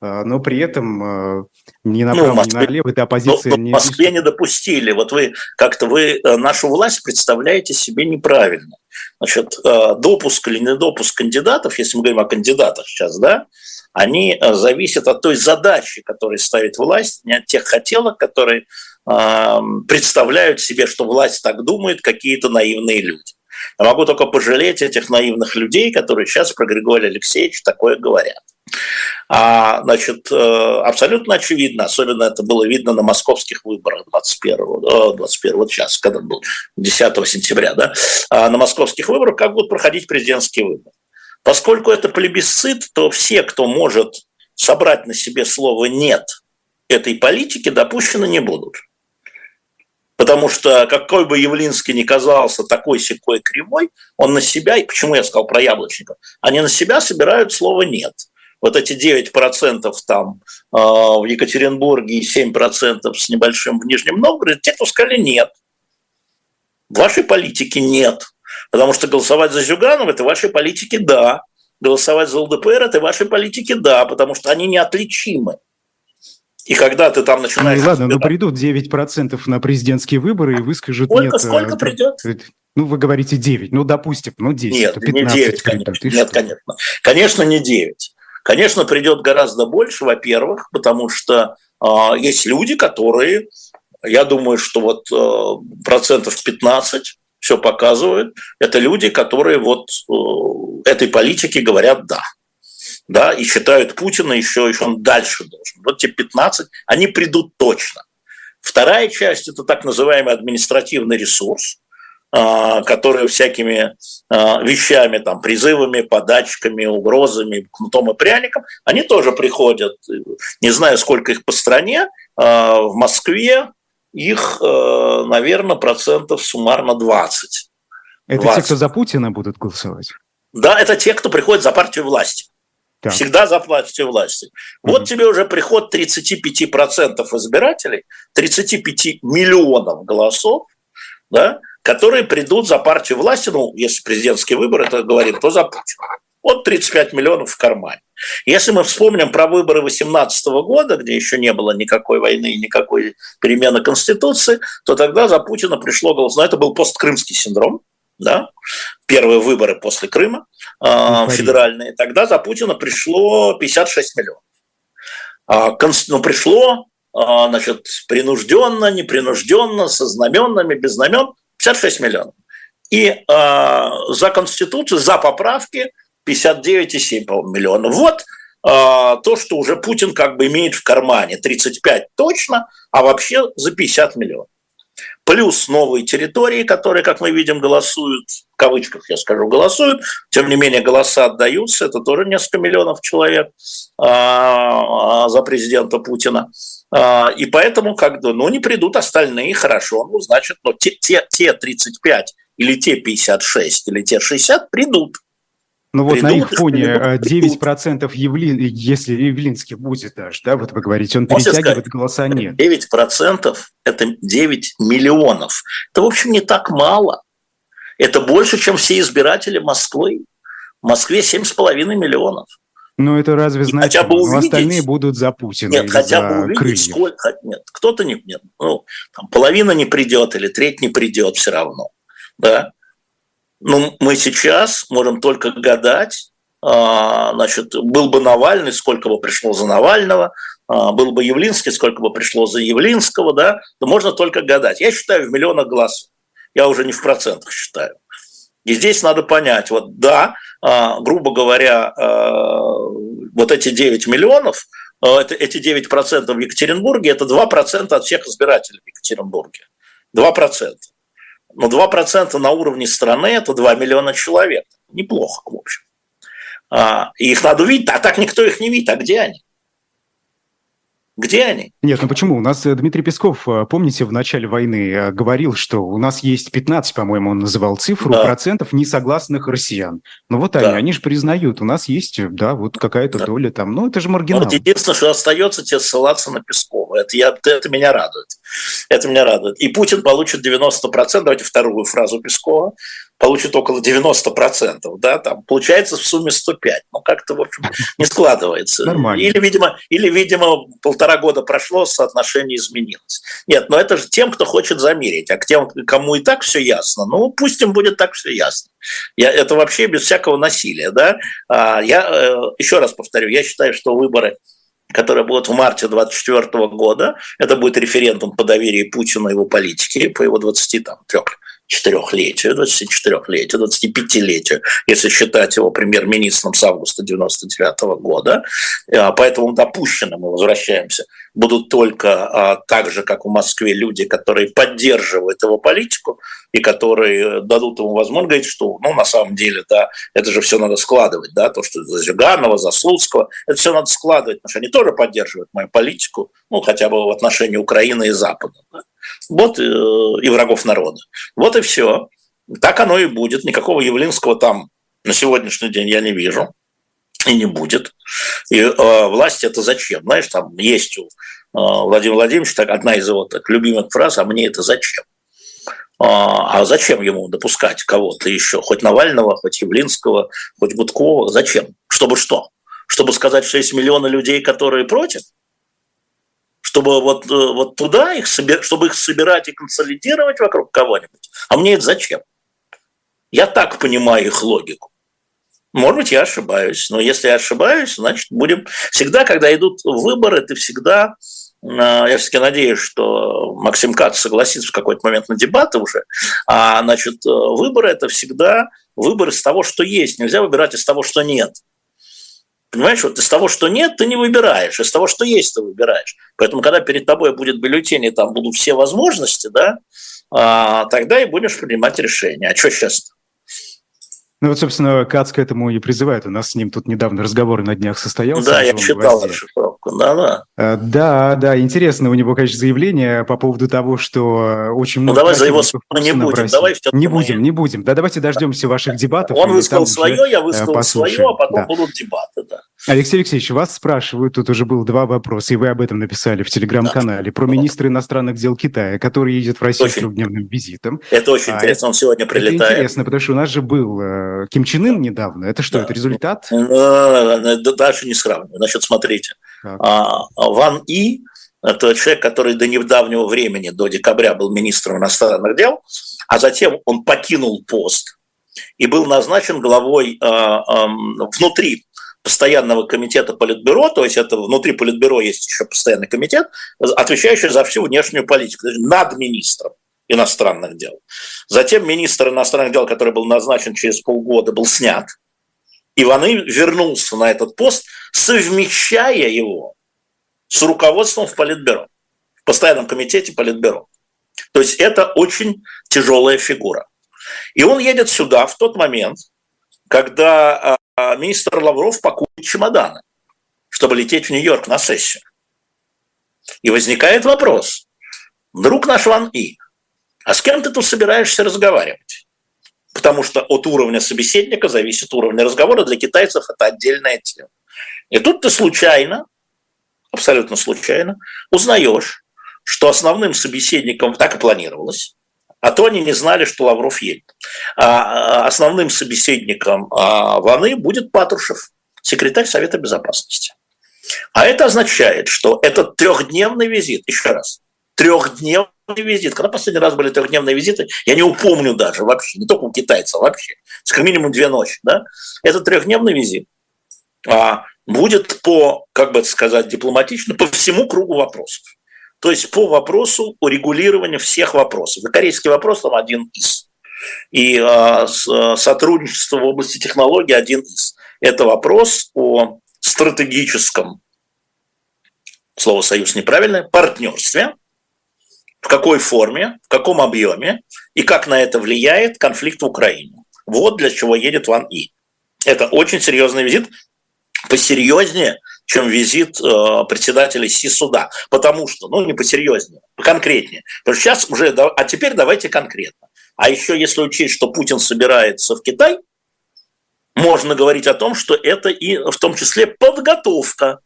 а, но при этом э, ни направо, ну, Москве, ни налево эта оппозиция но, не... В Москве не допустили. Вот вы как-то вы э, нашу власть представляете себе неправильно. Значит, допуск или недопуск кандидатов, если мы говорим о кандидатах сейчас, да, они э, зависят от той задачи, которую ставит власть, не от тех хотелок, которые представляют себе, что власть так думает, какие-то наивные люди. Я могу только пожалеть этих наивных людей, которые сейчас про Григория Алексеевича такое говорят. А, значит, э, абсолютно очевидно, особенно это было видно на московских выборах 21, 21 часа, когда был 10 сентября, да, а на московских выборах, как будут проходить президентские выборы. Поскольку это плебисцит, то все, кто может собрать на себе слово «нет» этой политики, допущены не будут. Потому что какой бы Явлинский ни казался такой секой кривой, он на себя, и почему я сказал про яблочников, они на себя собирают слово «нет». Вот эти 9% там э, в Екатеринбурге и 7% с небольшим в Нижнем Новгороде, те, кто сказали «нет». В вашей политике нет. Потому что голосовать за Зюганова – это вашей политики «да». Голосовать за ЛДПР – это вашей политики «да», потому что они неотличимы. И когда ты там начинаешь... Ну, ладно, но придут 9% на президентские выборы и выскажут сколько, нет. Сколько э, придет? Ну, вы говорите 9, ну, допустим, ну, 10, нет, 15 не 9, придут. Конечно, нет, конечно. Конечно, не 9. Конечно, придет гораздо больше, во-первых, потому что э, есть люди, которые, я думаю, что вот э, процентов 15 все показывают, это люди, которые вот э, этой политике говорят «да». Да, и считают Путина еще, еще он дальше должен. Вот те 15, они придут точно. Вторая часть – это так называемый административный ресурс, э, который всякими э, вещами, там, призывами, подачками, угрозами, кнутом и пряником, они тоже приходят, не знаю, сколько их по стране, в Москве, их, э, наверное, процентов суммарно 20. Это 20. те, кто за Путина будут голосовать? Да, это те, кто приходит за партию власти. Так. Всегда за партию власти. Угу. Вот тебе уже приход 35% избирателей, 35 миллионов голосов, да, которые придут за партию власти, ну, если президентский выбор, это говорим, то за Путина. Вот 35 миллионов в кармане. Если мы вспомним про выборы 2018 года, где еще не было никакой войны и никакой перемены Конституции, то тогда за Путина пришло голос. Но это был посткрымский синдром, да, первые выборы после Крыма э, федеральные. Тогда за Путина пришло 56 миллионов. А, ну, пришло, а, значит, принужденно, непринужденно, со знаменами, без знамен, 56 миллионов. И э, за Конституцию, за поправки 59,7, по-моему, миллионов. Вот а, то, что уже Путин как бы имеет в кармане. 35 точно, а вообще за 50 миллионов. Плюс новые территории, которые, как мы видим, голосуют, в кавычках я скажу, голосуют, тем не менее голоса отдаются, это тоже несколько миллионов человек а, за президента Путина. А, и поэтому, как бы, ну, не придут остальные, хорошо, ну, значит, ну, те, те, те 35 или те 56 или те 60 придут. Ну вот на их фоне 9% Евлин, если Явлинский будет даже, да, вот вы говорите, он Можно перетягивает, сказать, голоса нет. 9% – это 9 миллионов. Это, в общем, не так мало. Это больше, чем все избиратели Москвы. В Москве 7,5 миллионов. Ну, это разве значит, хотя бы увидеть, остальные будут за Путина Нет, хотя бы увидеть, крыльев. сколько... Нет, кто-то не... Нет, ну, там, половина не придет или треть не придет все равно. Да? Ну, мы сейчас можем только гадать, а, значит, был бы Навальный, сколько бы пришло за Навального, а, был бы Явлинский, сколько бы пришло за Явлинского, да, то можно только гадать. Я считаю в миллионах голосов. Я уже не в процентах считаю. И здесь надо понять, вот да, а, грубо говоря, вот эти 9 миллионов, эти 9% в Екатеринбурге, это 2% от всех избирателей в Екатеринбурге. 2%. Но 2% на уровне страны – это 2 миллиона человек. Неплохо, в общем. А, и их надо увидеть, а так никто их не видит. А где они? Где они? Нет, ну почему? У нас э, Дмитрий Песков, э, помните, в начале войны э, говорил, что у нас есть 15, по-моему, он называл цифру, да. процентов несогласных россиян. Ну вот да. они, они же признают, у нас есть, да, вот какая-то да. доля там. Ну это же маргинал. Вот единственное, что остается тебе ссылаться на Пескова. Это, я, это меня радует. Это меня радует. И Путин получит 90%, давайте вторую фразу Пескова, получит около 90%, да, там получается в сумме 105. Ну, как-то, в общем, не складывается. Нормально. Или, видимо, или, видимо, полтора года прошло, соотношение изменилось. Нет, но это же тем, кто хочет замерить, а к тем, кому и так все ясно, ну, пусть им будет так все ясно. Я, это вообще без всякого насилия, да. А, я э, еще раз повторю, я считаю, что выборы которые будут в марте 2024 года. Это будет референдум по доверию Путину и его политике, по его 23 четырехлетию, 24-летию, 25-летию, если считать его премьер-министром с августа 99 года. А, поэтому допущено, мы возвращаемся, будут только а, так же, как в Москве, люди, которые поддерживают его политику и которые дадут ему возможность говорить, что, ну, на самом деле, да, это же все надо складывать, да, то, что за Зюганова, за Слуцкого, это все надо складывать, потому что они тоже поддерживают мою политику, ну, хотя бы в отношении Украины и Запада. Да. Вот э, и врагов народа. Вот и все. Так оно и будет. Никакого Явлинского там на сегодняшний день я не вижу и не будет. И э, власть это зачем? Знаешь, там есть у э, Владимира Владимировича так, одна из его так, любимых фраз, а мне это зачем? А, а зачем ему допускать кого-то еще? Хоть Навального, хоть Явлинского, хоть Гудкова. Зачем? Чтобы что? Чтобы сказать, что есть миллионы людей, которые против? Чтобы вот, э, вот туда их, чтобы их собирать и консолидировать вокруг кого-нибудь. А мне это зачем? Я так понимаю их логику. Может быть, я ошибаюсь, но если я ошибаюсь, значит, будем... Всегда, когда идут выборы, ты всегда... Э, я все-таки надеюсь, что Максим Кац согласится в какой-то момент на дебаты уже. А, значит, э, выборы – это всегда выбор из того, что есть. Нельзя выбирать из того, что нет. Понимаешь, вот из того, что нет, ты не выбираешь, из того, что есть, ты выбираешь. Поэтому, когда перед тобой будет бюллетень, и там будут все возможности, да, а, тогда и будешь принимать решение. А что сейчас? Ну вот, собственно, Кац к этому и призывает. У нас с ним тут недавно разговор на днях состоялся. Да, я читал расшифровку, да-да. Э, да, да, интересно у него, конечно, заявление по поводу того, что очень много... Ну давай за его не будем, давай Не будем, не будем. Да давайте дождемся ваших дебатов. Он высказал свое, я высказал послушаем. свое, а потом да. будут дебаты, да. Алексей Алексеевич, вас спрашивают, тут уже было два вопроса, и вы об этом написали в телеграм-канале, да. про министра иностранных дел Китая, который едет в Россию очень, с трехдневным визитом. Это очень а, интересно, он сегодня прилетает. Это интересно, потому что у нас же был э, Ким Чен Ын недавно. Это что, да. это результат? Э, дальше не сравниваю. Значит, смотрите. А, Ван И – это человек, который до недавнего времени, до декабря был министром иностранных дел, а затем он покинул пост и был назначен главой э, внутри постоянного комитета Политбюро, то есть это внутри Политбюро есть еще постоянный комитет, отвечающий за всю внешнюю политику, над министром иностранных дел. Затем министр иностранных дел, который был назначен через полгода, был снят. Иваны вернулся на этот пост, совмещая его с руководством в Политбюро, в постоянном комитете Политбюро. То есть это очень тяжелая фигура. И он едет сюда в тот момент, когда а министр Лавров пакует чемоданы, чтобы лететь в Нью-Йорк на сессию. И возникает вопрос. Друг наш Ван И, а с кем ты тут собираешься разговаривать? Потому что от уровня собеседника зависит уровень разговора. Для китайцев это отдельная тема. И тут ты случайно, абсолютно случайно, узнаешь, что основным собеседником, так и планировалось, а то они не знали, что Лавров едет. А, а основным собеседником а, Ваны будет Патрушев, секретарь Совета Безопасности. А это означает, что этот трехдневный визит, еще раз, трехдневный визит. Когда последний раз были трехдневные визиты, я не упомню даже вообще, не только у китайцев вообще, как минимум две ночи. Да? Это трехдневный визит а, будет по, как бы это сказать дипломатично, по всему кругу вопросов. То есть по вопросу урегулирования всех вопросов. И корейский вопрос там один из. И э, сотрудничество в области технологий один из. Это вопрос о стратегическом, слово «союз» неправильное, партнерстве, в какой форме, в каком объеме и как на это влияет конфликт в Украине. Вот для чего едет Ван И. Это очень серьезный визит, посерьезнее, чем визит э, председателя Си-суда. Потому что, ну, не посерьезнее, поконкретнее. Потому что сейчас уже, а теперь давайте конкретно. А еще если учесть, что Путин собирается в Китай, можно говорить о том, что это и в том числе подготовка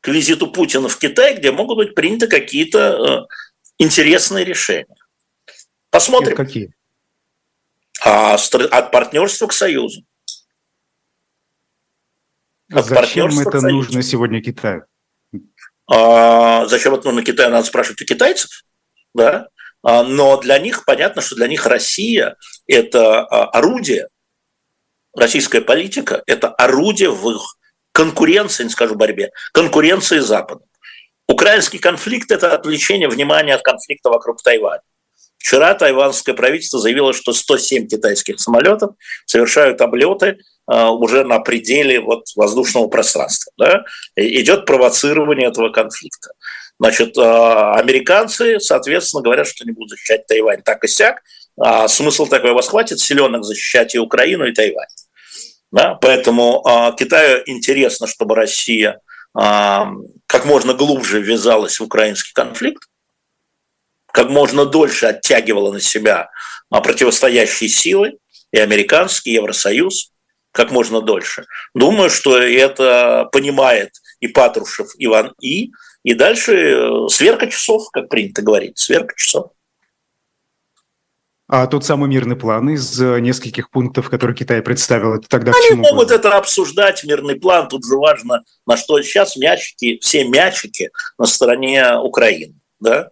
к визиту Путина в Китай, где могут быть приняты какие-то э, интересные решения. Посмотрим. И какие? А, от партнерства к союзу. А зачем это нужно сегодня Китаю? А, зачем это нужно Китаю, надо спрашивать у китайцев. Да? А, но для них понятно, что для них Россия – это а, орудие, российская политика – это орудие в их конкуренции, не скажу борьбе, конкуренции с Западом. Украинский конфликт – это отвлечение внимания от конфликта вокруг Тайваня. Вчера тайванское правительство заявило, что 107 китайских самолетов совершают облеты а, уже на пределе вот воздушного пространства. Да? Идет провоцирование этого конфликта. Значит, а, американцы, соответственно, говорят, что они будут защищать Тайвань так и сяк. А смысл такой, вас хватит силенок защищать и Украину, и Тайвань. Да? Поэтому а, Китаю интересно, чтобы Россия как можно глубже ввязалась в украинский конфликт, как можно дольше оттягивала на себя противостоящие силы, и американский, и Евросоюз, как можно дольше. Думаю, что это понимает и Патрушев Иван И. И дальше э, сверка часов, как принято говорить, сверка часов. А тот самый мирный план из э, нескольких пунктов, которые Китай представил, это тогда Они могут было? это обсуждать, мирный план. Тут же важно, на что сейчас мячики, все мячики на стороне Украины. Да?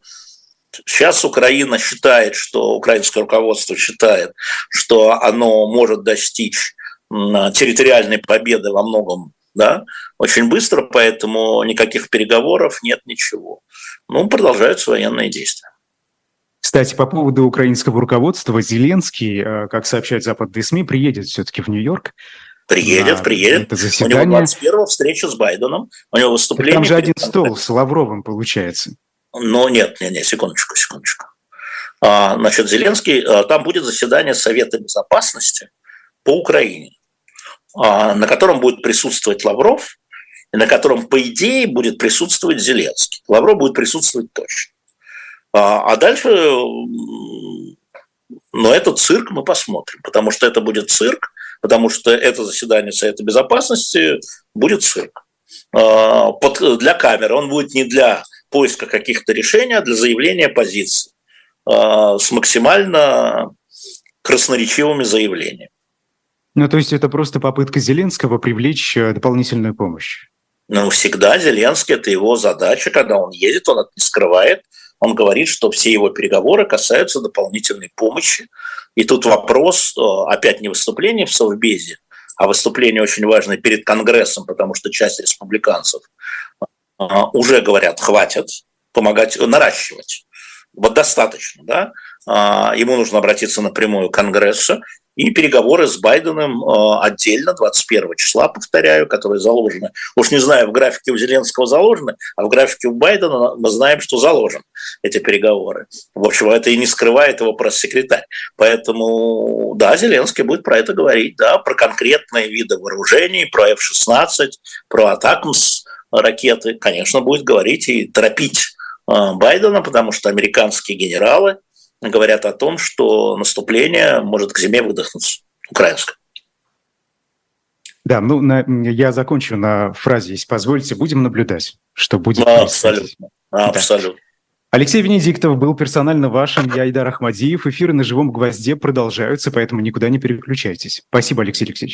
Сейчас Украина считает, что украинское руководство считает, что оно может достичь территориальной победы во многом да, очень быстро, поэтому никаких переговоров нет ничего. Ну, продолжаются военные действия. Кстати, по поводу украинского руководства, Зеленский, э, как сообщают западные СМИ, приедет все-таки в Нью-Йорк. Приедет, приедет. Это заседание. У него 21 встреча с Байденом, у него выступление. Там же один стол с Лавровым получается. Ну, нет, нет, нет, секундочку, секундочку. А, значит, Зеленский, а, там будет заседание Совета Безопасности по Украине. А, на котором будет присутствовать Лавров, и на котором, по идее, будет присутствовать Зеленский. Лавров будет присутствовать точно. А, а дальше, но этот цирк мы посмотрим, потому что это будет цирк, потому что это заседание Совета Безопасности будет цирк. А, под, для камеры он будет не для поиска каких-то решений, а для заявления позиции с максимально красноречивыми заявлениями. Ну, то есть это просто попытка Зеленского привлечь э, дополнительную помощь? Ну, всегда Зеленский – это его задача, когда он едет, он это не скрывает. Он говорит, что все его переговоры касаются дополнительной помощи. И тут вопрос, э, опять не выступление в Совбезе, а выступление очень важное перед Конгрессом, потому что часть республиканцев уже говорят, хватит помогать, наращивать. Вот достаточно, да? А, ему нужно обратиться напрямую к Конгрессу и переговоры с Байденом э, отдельно 21 числа, повторяю, которые заложены. Уж не знаю, в графике у Зеленского заложены, а в графике у Байдена мы знаем, что заложены эти переговоры. В общем, это и не скрывает его пресс-секретарь. Поэтому, да, Зеленский будет про это говорить, да, про конкретные виды вооружений, про F-16, про Атакмс ракеты, конечно, будет говорить и торопить э, Байдена, потому что американские генералы – говорят о том, что наступление может к зиме выдохнуться, украинское. Да, ну на, я закончу на фразе, если позволите, будем наблюдать, что будет. Ну, абсолютно, да. абсолютно. Алексей Венедиктов был персонально вашим, я Идар Ахмадиев. Эфиры на живом гвозде продолжаются, поэтому никуда не переключайтесь. Спасибо, Алексей Алексеевич.